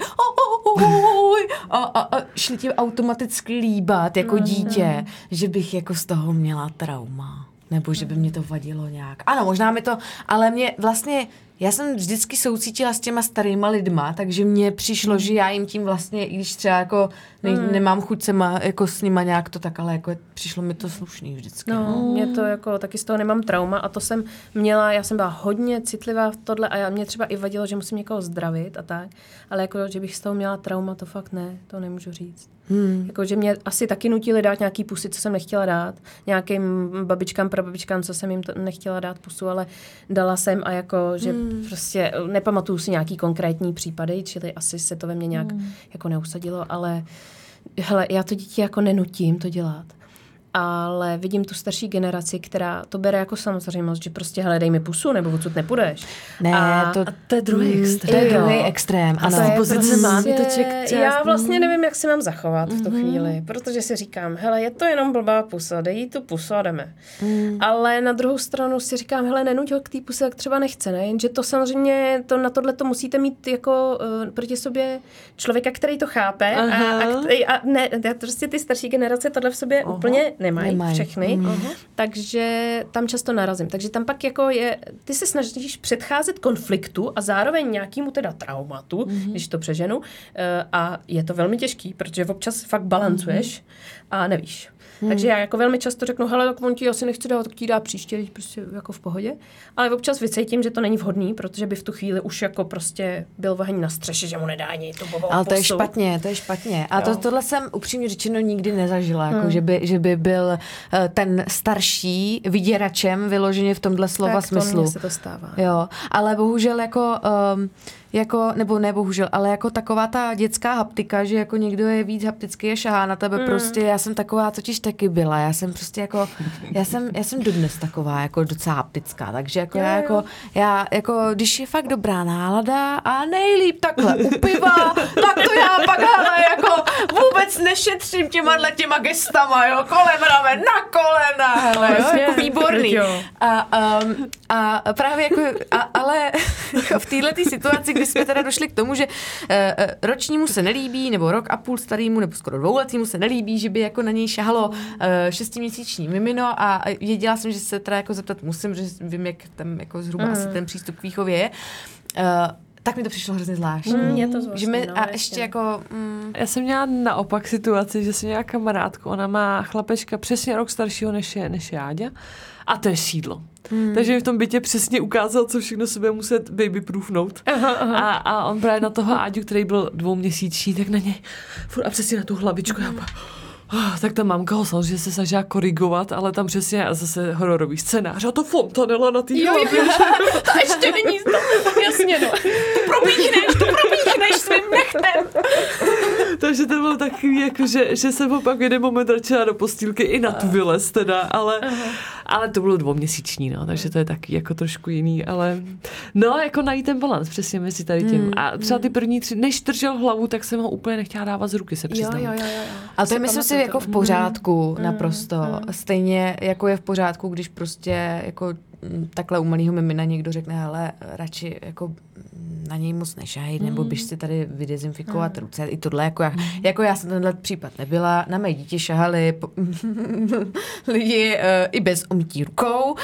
D: a, a, a šli ti automaticky líbat jako dítě, že bych jako z toho měla trauma. Nebo že by mě to vadilo nějak. Ano, možná mi to, ale mě vlastně, já jsem vždycky soucítila s těma starýma lidma, takže mně přišlo, že já jim tím vlastně, i když třeba jako ne, nemám chuť se ma, jako s nima nějak to tak, ale jako přišlo mi to slušný vždycky.
C: No, mě to jako, taky z toho nemám trauma a to jsem měla, já jsem byla hodně citlivá v tohle a já, mě třeba i vadilo, že musím někoho zdravit a tak, ale jako, že bych z toho měla trauma, to fakt ne, to nemůžu říct. Hmm. Jako, že mě asi taky nutili dát nějaký pusy, co jsem nechtěla dát, nějakým babičkám, prababičkám, co jsem jim to nechtěla dát pusu, ale dala jsem a jako, že hmm. Prostě nepamatuju si nějaký konkrétní případy, čili asi se to ve mně nějak hmm. jako neusadilo, ale hele, já to dítě jako nenutím to dělat. Ale vidím tu starší generaci, která to bere jako samozřejmost, že prostě hele, dej mi pusu, nebo odsud nepůjdeš.
D: Ne,
C: A-
D: to,
B: A to je druhý
D: to
B: extrém.
D: je
C: Jo.
D: druhý extrém,
C: A
D: ano.
C: to je
B: pozice
C: prostě,
B: mámy to ček- část-
C: Já vlastně nevím, jak se mám zachovat v tu chvíli, protože si říkám, hele, je to jenom blbá pusa, dej jí tu pusu a jdeme. Ale na druhou stranu si říkám, hele, nenuď ho k té puse, jak třeba nechce, ne? Jenže to samozřejmě, to na tohle to musíte mít jako uh, proti sobě člověka, který to chápe a,
B: Aha.
C: a, který- a ne, a prostě ty starší generace tohle v sobě Aha. úplně nemají,
D: Nemají.
C: všechny, takže tam často narazím. Takže tam pak jako je, ty se snažíš předcházet konfliktu a zároveň nějakému teda traumatu, mm-hmm. když to přeženu, eh, a je to velmi těžký, protože občas fakt balancuješ a nevíš. Hmm. Takže já jako velmi často řeknu, hele, tak on ti asi nechce dát, tak ti dá příště, teď prostě jako v pohodě. Ale občas vycítím, že to není vhodný, protože by v tu chvíli už jako prostě byl oheň na střeše, že mu nedá ani bobou
D: Ale to je špatně, to je špatně. A
C: Jo.
D: to, tohle jsem upřímně řečeno nikdy nezažila, jako že, by, že by byl eh, ten starší vyděračem vyloženě v tomhle slova
C: tak
D: smyslu.
C: To se to stává.
D: Jo, ale bohužel jako, um, jako, nebo ne bohužel, ale jako taková ta dětská haptika, že jako někdo je víc haptický a šahá na tebe, mm. prostě já jsem taková totiž taky byla, já jsem prostě jako, já jsem, já jsem dodnes taková jako docela haptická, takže jako
C: Jo,
D: já jako, já jako, když je fakt dobrá nálada a nejlíp takhle u piva, tak to já pak hele, jako vůbec nešetřím těma těma gestama, jo, kolem ramen, na kolena, hele, jo, jako výborný.
C: jo.
D: A, um, a právě jako, a, ale jako v této situaci, kdy jsme teda došli k tomu, že uh, uh, ročnímu se nelíbí, nebo rok a půl starýmu, nebo skoro dvouletýmu se nelíbí, že by jako na něj šahalo uh, šestiměsíční mimino a věděla jsem, že se teda jako zeptat musím, že vím, jak tam jako zhruba
C: Mm.
D: asi ten přístup k výchově je. Uh, tak mi to přišlo hrozně zvláštní.
C: Mm, je to zvláštní,
D: že mi,
C: no,
D: a
C: jasně.
D: ještě jako... Mm,
B: Já jsem měla naopak situaci, že jsem měla kamarádku, ona má chlapečka přesně rok staršího než je, než je Áďa a to je sídlo. Hmm. Takže mi v tom bytě přesně ukázal, co všechno se bude muset baby proofnout. Aha, aha. A, a on právě na toho Áďu, který byl dvouměsíční, tak na něj furt a přesně na tu hlavičku. Já pak, Oh, tak ta mamka ho samozřejmě se snažila korigovat, ale tam přesně zase hororový scénář a to fontanela na té hlavě.
C: To ještě není to, jasně, no. To probíchneš, to probíchneš svým nechtem.
B: Takže to bylo takový, jako, že, že jsem ho pak v jeden moment radši dala do postýlky i na tu vylez teda, ale, ale to bylo dvouměsíční, no, takže to je taky jako trošku jiný, ale no, jako najít ten balans přesně mezi tady tím. A třeba ty první tři, než držel hlavu, tak jsem ho úplně nechtěla dávat z ruky, se
C: Jo,
B: přiznám.
C: jo, jo, jo.
D: Ale to je, myslím si, jako v pořádku, naprosto. Stejně jako je v pořádku, když prostě jako mm, takhle u malého mimina někdo řekne, hele, radši jako mm, na něj moc nešahej, nebo běž si tady vydezinfikovat ruce, i tohle, jako já, jako já jsem tenhle případ nebyla, na mé dítě šahali po, lidi uh, i bez umytí rukou, uh,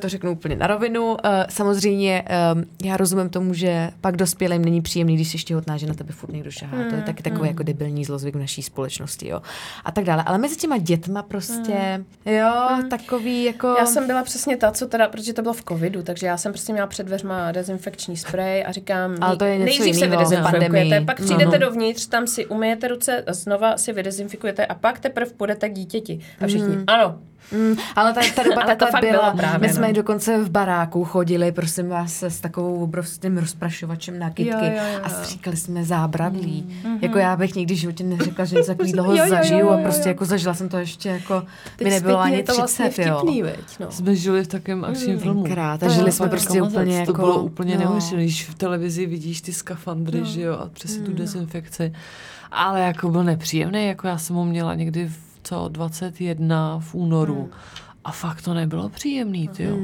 D: to řeknu úplně na rovinu. Uh, samozřejmě um, já rozumím tomu, že pak dospělým není příjemný, když jsi těhotná, že na tebe furt někdo šahá. To je taky takový jako debilní zlozvyk v naší společnosti, jo. A tak dále. Ale mezi těma dětma prostě, jo, takový jako...
C: Já jsem byla přesně ta, co teda, protože to bylo v covidu, takže já jsem prostě měla před dveřma dezinfekční sprej a říkám,
D: Ale to je něco
C: nejdřív se
D: jinýho,
C: vydezinfikujete,
D: pandemii.
C: pak
D: No.
C: přijdete dovnitř, tam si umyjete ruce znova si vydezinfikujete a pak teprve půjdete k dítěti. A všichni, ano,
D: Mm, ale ta, ta doba
C: Ale to
D: takhle
C: fakt
D: byla.
C: bylo právě,
D: My jsme
C: no.
D: dokonce v baráku chodili, prosím vás, s takovou obrovským rozprašovačem na kytky
C: Jo, jo, jo.
D: a stříkali jsme zábradlí. Jako já bych nikdy v životě neřekla, že něco takového
C: Jo, jo, jo,
D: zažiju
C: jo,
D: a
C: jo,
D: prostě
C: jo.
D: jako zažila jsem to ještě jako,
C: Teď
D: mi nebylo ani
C: je to
D: 30,
C: vlastně
D: jo.
C: vtipný, veď, no.
B: Jsme žili v takovém akčním filmu.
D: krát a
B: To
D: žili
B: je
D: jsme prostě
B: jako
D: úplně jako-
B: To bylo úplně
D: no.
B: neuvěřitelné, když v televizi vidíš ty skafandry, že jo, a přesně tu dezinfekci. Ale jako byl nepříjemný, jako já jsem ho měla někdy v co, 21 v únoru. A fakt to nebylo příjemný, ty jo.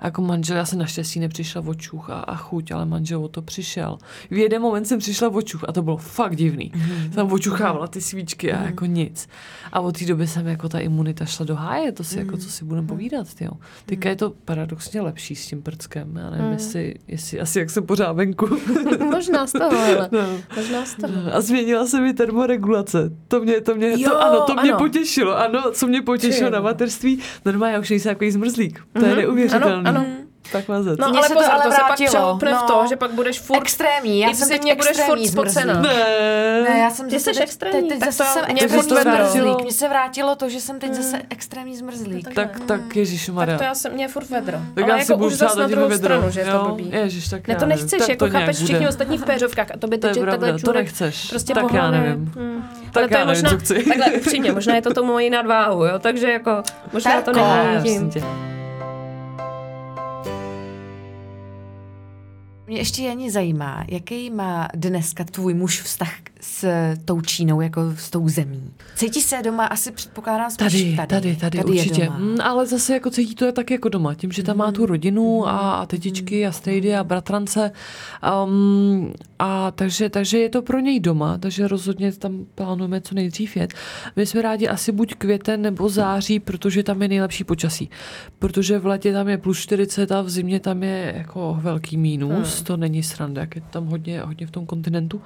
B: A jako manžel, já jsem naštěstí nepřišla o čuch a, a chuť, ale manžel o to přišel. V jeden moment jsem přišla o čuch a to bylo fakt divný. Jsem očuchávala ty svíčky a jako nic. A od té doby jsem jako ta imunita šla do háje, to si jako, co si budeme povídat, ty jo. Teďka je to paradoxně lepší s tím prckem, já nevím, jestli, jestli, asi jak jsem pořád venku.
C: Možná z toho, ale
B: No.
C: možná z toho.
B: A změnila se mi termoregulace. To mě, to mě,
C: Jo,
B: to, ano, to mě
C: ano.
B: potěšilo. Ano, co mě potěšilo
C: Ty.
B: na mateřství. Normálně já už nejsem takový zmrzlík. To je neuvěřitelný.
C: Ano, ano.
B: Tak mazec.
C: No
D: Mně
C: ale
D: se to
C: pozor,
D: ale
C: to se pak
D: vrátilo.
C: přeloupne v
D: No.
C: to, že pak budeš furt
D: Extrémní, já jsem teď
C: zimě budeš
D: extrémní
C: furt spocená.
D: zmrzlík.
B: ne.
D: Ne, já jsem
C: Ty
D: zase
C: jsi
D: teď,
C: extrémní,
D: teď,
C: tak
D: zase
C: to
D: jsem
C: mě
D: extrémní zmrzlík. Mně se vrátilo to, že jsem teď zase extrémní zmrzlík.
B: Tak, tak ježišmarja.
C: Tak to já jsem, mě furt vedro.
B: Tak
C: ale
B: já si
C: jako
B: budu
C: už zase
B: přát
C: na druhou
B: vedro.
C: stranu, že je to blbý.
B: Ježiš, tak
C: Ne,
B: já
C: to
B: nevím.
C: nechceš,
B: Tak
C: jako
B: to
C: chápeš všichni ostatní v péřovkách a to by
B: To je
C: teď
B: pravda,
C: takhle
B: to nechceš.
C: Prostě
B: Tak já nevím.
C: Hmm.
B: Tak
C: Ale to
B: já
C: je
B: nevím,
C: možná,
B: co chci.
C: takhle upřímně, možná je to tou mojí nadváhu, jo, takže jako, možná to
D: Terko. Mě ještě Janí zajímá, jaký má dneska tvůj muž vztah s tou Čínou, jako s tou zemí. Cítí se doma, asi předpokládám spíš
B: Tady,
D: tady.
B: tady, tady,
D: je
B: určitě.
D: doma.
B: Mm, ale zase jako cítí to je tak jako doma, tím, že tam má tu rodinu a, a tetičky a strejdy a bratrance. Um, a takže, takže je to pro něj doma, takže rozhodně tam plánujeme co nejdřív jet. My jsme rádi asi buď květen nebo září, protože tam je nejlepší počasí. Protože v létě tam je plus 40 a v zimě tam je jako velký mínus. To není sranda, jak je tam hodně, hodně v tom kontinentu.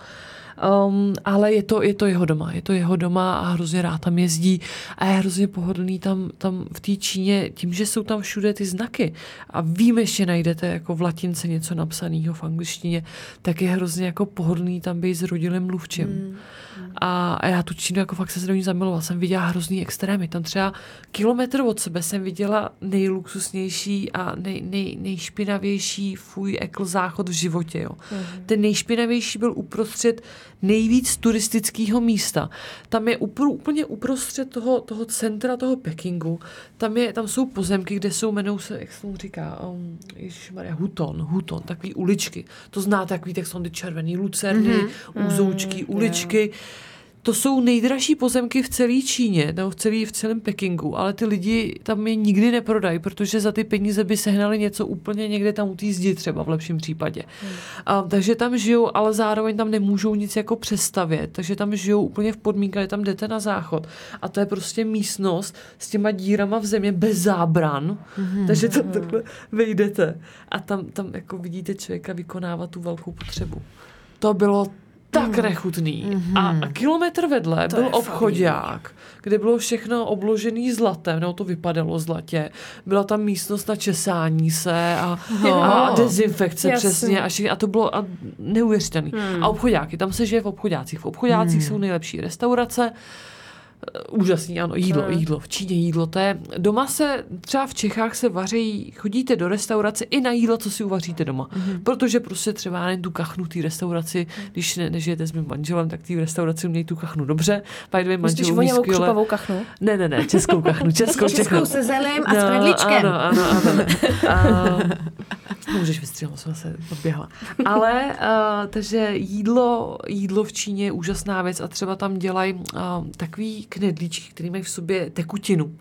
B: Um, ale je to, je to jeho doma, je to jeho doma a hrozně rád tam jezdí a je hrozně pohodlný tam, tam v té Číně, tím, že jsou tam všude ty znaky a vím, že najdete jako v latince něco napsaného v angličtině, tak je hrozně jako pohodlný tam být s rodilým mluvčím. Mm. A, a já tu Čínu jako fakt se do ní zamilovala. Jsem viděla hrozný extrémy. Tam třeba kilometr od sebe jsem viděla nejluxusnější a nej, nej, nejšpinavější fuj ekl záchod v životě. Jo. Mm. Ten nejšpinavější byl uprostřed nejvíc turistického místa. Tam je upr, úplně uprostřed toho, toho centra, toho Pekingu. Tam, je, tam jsou pozemky, kde jsou, jmenou se, jak se mu říká, um, Ježišmarja, Huton, Huton, takový uličky. To znáte, takový, tak jsou ty červený lucerny, mm-hmm. úzoučky, uličky. To jsou nejdražší pozemky v celé Číně, nebo v, celý, v celém Pekingu, ale ty lidi tam je nikdy neprodají, protože za ty peníze by sehnali něco úplně někde tam u té zdi třeba v lepším případě. A, takže tam žijou, ale zároveň tam nemůžou nic jako přestavět, takže tam žijou úplně v podmínkách, tam jdete na záchod. A to je prostě místnost s těma dírama v země bez zábran, takže tam takhle vejdete. A tam, tam jako vidíte člověka vykonávat tu velkou potřebu. To bylo tak nechutný. A, a kilometr vedle
C: To
B: byl obchodák, kde bylo všechno obložený zlatem, nebo to vypadalo zlatě. Byla tam místnost na česání se a, a dezinfekce
C: Jasně.
B: přesně. A, vši- a to bylo a neuvěřitelný. A obchodáky, tam se žije v obchodácích. V obchodácích jsou nejlepší restaurace, Úžasný, ano, jídlo, jídlo, v Číně jídlo, to je, doma se, třeba v Čechách se vaří, chodíte do restaurace i na jídlo, co si uvaříte doma, protože prostě třeba nevím, tu kachnu té restauraci, když ne, nežijete s mým manželem, tak té restauraci umějí tu kachnu dobře, by the way,
C: Myslíš
B: skvěle.
C: kachnu?
B: Ne, ne, ne, českou kachnu, českou,
D: Českou se zelím a s knedlíčkem.
B: Ano, ano, ano. A, můžeš vystřihnout, jsem se odběhla. Ale, uh, takže jídlo, jídlo v Číně je úžasná věc a třeba tam dělají uh, takový knedlíčky, který mají v sobě tekutinu.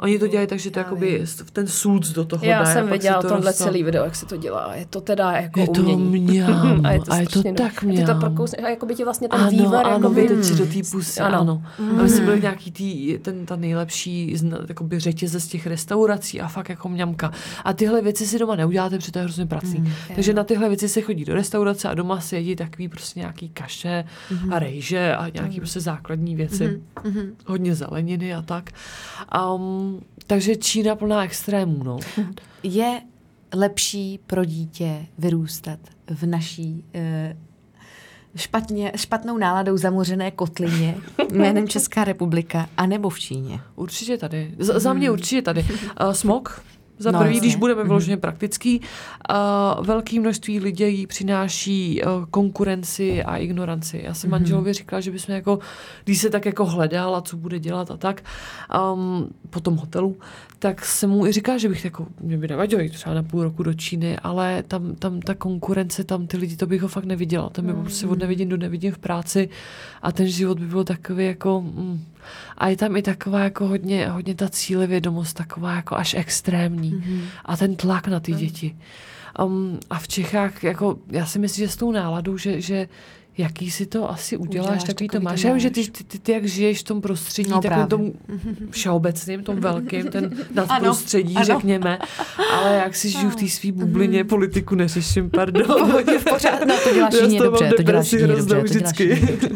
B: Oni to dělají tak, že to jakoby v ten sulc do toho
C: Já
B: a
C: jsem viděla
B: to
C: tohle celý video, jak se to dělá. Je to teda jako
B: Je to
C: umění. a je to,
B: a je to tak
C: A ty to prokousneš a jako by ti vlastně ten
B: Ano,
C: vývar
B: ano,
C: jakoby,
B: vyteče do té pusy,
C: Ano.
B: ano. ano. A my jsme byli nějaký tý, ten, ta nejlepší jakoby řetěze z těch restaurací a fakt jako mňamka. A tyhle věci si doma neuděláte, protože to je hrozně pracný. Takže na tyhle věci se chodí do restaurace a doma se jedí takový prostě nějaký kaše a rejže a nějaký prostě základní věci. Hodně zeleniny a tak. Um, takže Čína plná extrémů, no.
D: Je lepší pro dítě vyrůstat v naší, eh, špatně, špatnou náladou zamořené kotlině jménem Česká republika, anebo v Číně?
B: Určitě tady. Z- za mě určitě tady. Uh, smog. Za
D: No,
B: prvý,
D: jasně.
B: když budeme vyloženě praktický, uh, velké množství lidí přináší uh, konkurenci a ignoranci. Já jsem manželovi říkala, že bychom jako, když se tak jako hledal a co bude dělat a tak, um, po tom hotelu, tak jsem mu i říkala, že bych jako, mě by nevadilo jít třeba na půl roku do Číny, ale tam, tam ta konkurence, tam ty lidi, to bych ho fakt neviděla. Tam by prostě od nevidím do nevidím v práci a ten život by byl takový jako... Mm, a je tam i taková jako hodně, hodně ta cílevědomost, taková jako až extrémní. Mm-hmm. A ten tlak na ty děti. Um, a v Čechách, jako, já si myslím, že s tou náladou, že, že jaký si to asi uděláš,
D: Uděláš,
B: takový to
D: takový to
B: máš. Já vím, že ty, ty, ty, ty, jak žiješ v tom prostředí,
D: No
B: takovým tom všeobecným, tom velkým, ten nadprostředí,
D: ano.
B: řekněme. Ale jak si žiju v té svý bublině, politiku neřeším, pardon.
D: Hodně v pořádku. No, to děláš jině dobře, to děláš jině dobře, to děláš
B: vždycky.
D: dobře.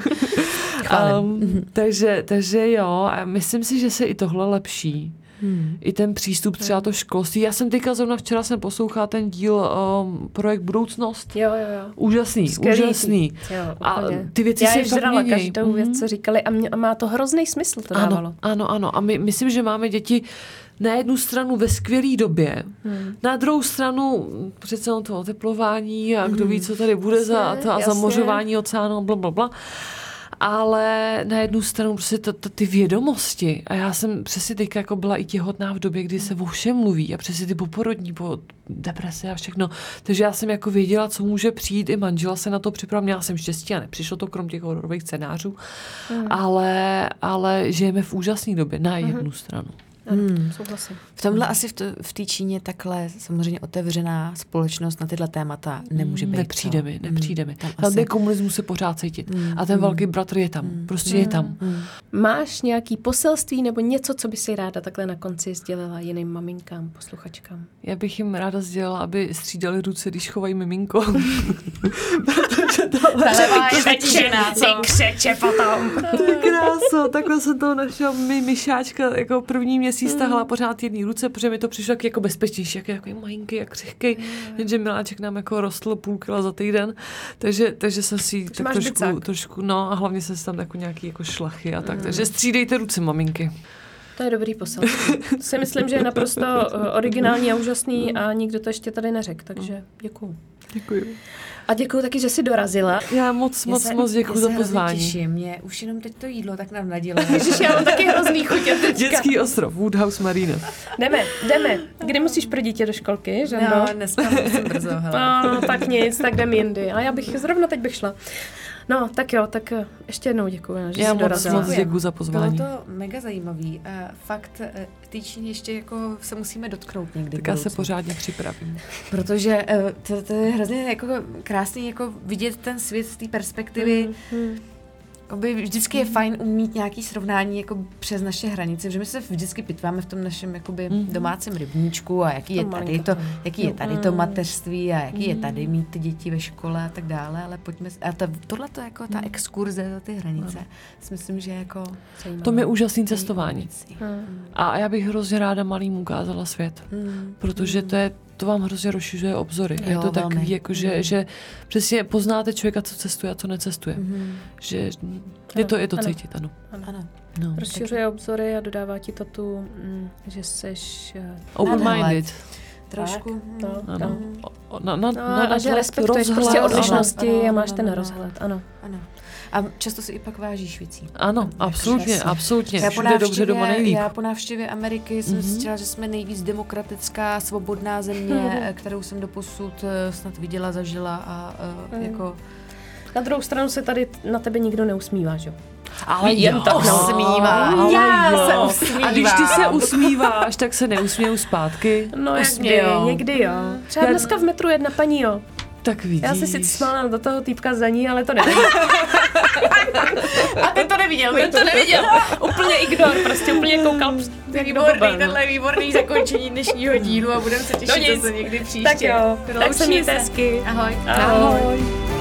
B: Um, takže, takže jo, a myslím si, že se i tohle lepší. Hmm. I ten přístup, třeba to školství. Já jsem teďka zrovna včera jsem poslouchala ten díl um, Projekt Budoucnost.
C: Jo, jo, jo.
B: Úžasný,
C: Skvělý.
B: úžasný.
C: Jo,
B: A ty věci
C: Já
B: se fakt měněj.
C: každou
B: Mhm.
C: věc, co říkali a, mě, a má to hrozný smysl to dávalo.
B: Ano, ano, ano. A my, myslím, že máme děti na jednu stranu ve skvělé době, hmm. na druhou stranu přece jenom to oteplování a kdo ví, co tady bude za,
C: Jasně,
B: to a
C: jasně.
B: zamořování oceánu, bla, bla, bla. Ale na jednu stranu prostě to, to, ty vědomosti. A já jsem přesně teďka jako byla i těhotná v době, kdy se o všem mluví a přesně ty poporodní, po deprese a všechno. Takže já jsem jako věděla, co může přijít. I manžela se na to připravila. Měla jsem štěstí a nepřišlo to krom těch hororových scénářů. Hmm. Ale, ale žijeme v úžasné době na jednu stranu.
C: Hmm. Souhlasím.
D: V tomhle asi v, to, v té Číně takhle samozřejmě otevřená společnost na tyhle témata nemůže být.
B: Nepřijde
D: co?
B: mi, nepřijde mi.
D: Tam
B: Tam
D: asi-
B: komunismus se pořád cítit. A ten velký bratr je tam. Prostě je tam.
C: Máš nějaký poselství nebo něco, co by si ráda takhle na konci sdělila jiným maminkám, posluchačkám?
B: Já bych jim ráda sdělala, aby střídali ruce, když chovají miminko. Protože tohle
C: křeče potom.
B: to je krása. Takhle jsem toho našeho my, myšáčka jako první měsíc tahla pořád jedný ruce, protože mi to přišlo jak, jako bezpečnější, jak jako malinky, jak křehkej. Jenže Miláček nám jako rostl půl kila za týden, takže, takže jsem si tak
C: máš
B: trošku,
C: bicák.
B: trošku, no a hlavně jsem si tam jako nějaký jako šlachy a tak. Takže střídejte ruce, maminky.
C: To je dobrý poselství. To si myslím, že je naprosto eh, originální a úžasný a nikdo to ještě tady neřekl, takže děkuju.
B: Děkuji.
C: A děkuju taky, že jsi dorazila.
B: Já moc, moc, moc děkuji za pozvání.
D: Těším. Mě už jenom teď to jídlo tak nám nadilo.
C: Ježiš, já mám taky hrozný chutě teďka.
B: Dětský ostrov, Woodhouse Marina.
C: Jdeme, jdeme. Kdy musíš pro dítě do školky, že
D: No, dneska musím brzo, hele.
C: No, tak nic, tak jdem jindy. A já bych, zrovna teď bych šla. No, tak jo, tak eh, ještě jednou děkuji, že
B: Já
C: jsi
B: moc,
C: dorazila.
B: moc děkuji za pozvání.
D: Bylo to mega zajímavý. A fakt eh, v té Číně ještě jako se musíme dotknout někdy.
B: Tak já se pořádně připravím.
D: Protože eh, to, to je hrozně jako krásný jako vidět ten svět z té perspektivy.
C: Hmm.
D: Jakoby vždycky je fajn umít nějaký srovnání jako přes naše hranice, že my se vždycky pitváme v tom našem jakoby domácím rybníčku a jaký je
C: To
D: tady to, jaký je tady to mateřství a jaký je tady mít ty děti ve škole a tak dále, ale pojďme, a ta, tohle to jako ta exkurze za ty hranice, si myslím, že jako
B: To je úžasný cestování. A já bych hrozně ráda malým ukázala svět.
D: Hmm.
B: Protože to, je, to vám hrozně rozšiřuje obzory. A je
D: Jo,
B: to takový,
D: velmi.
B: jako že, že přesně poznáte člověka, co cestuje a co necestuje.
D: Mhm.
B: Že je to, je to
C: Ano.
B: cítit, ano.
D: Ano.
B: No.
C: Rozšiřuje obzory a dodává ti to tu, mm, že seš... eh,
B: Open-minded.
D: Trošku.
C: To,
D: hm,
B: Ano. o- Na, na,
C: No,
B: na,
C: a že respektuješ
B: rozhled,
C: prostě
B: ano.
C: odlišnosti
D: ano,
C: a máš
D: ano,
C: ten
D: ano.
C: rozhled, ano.
D: Ano. A často si i pak vážíš věcí.
B: Ano, absolutně,
D: Přesně.
B: absolutně.
D: Já po,
B: dobře, doma nejlíp.
D: já po návštěvě Ameriky jsem
B: Mhm.
D: zjistila, že jsme nejvíc demokratická, svobodná země, eh, kterou jsem doposud eh, snad viděla, zažila a
C: Mhm.
D: jako...
C: Na druhou stranu se tady na tebe nikdo neusmívá, že jo?
B: Ale
C: jen tak, no.
D: Usmívám.
B: Ale
D: Já
B: jo.
D: se usmívám.
B: A když ty se usmíváš, tak se neusmějou zpátky.
C: No někdy,
D: Usmějou.
C: někdy jo. Třeba
B: Já-
C: dneska v metru jedna paní, jo.
B: Tak vidíš.
C: Já se sice smála do toho týpka za ní, ale to nevím.
D: A ty to neviděl,
C: Ten to neviděl. úplně ignor, prostě úplně koukal
D: Výborný,
C: blba, no.
D: tenhle výborný zakončení dnešního dílu a budeme se těšit
C: No nic.
D: zase někdy příště.
C: Tak jo, tak se mějte hezky.
D: Ahoj.
C: Ahoj.
E: Oh,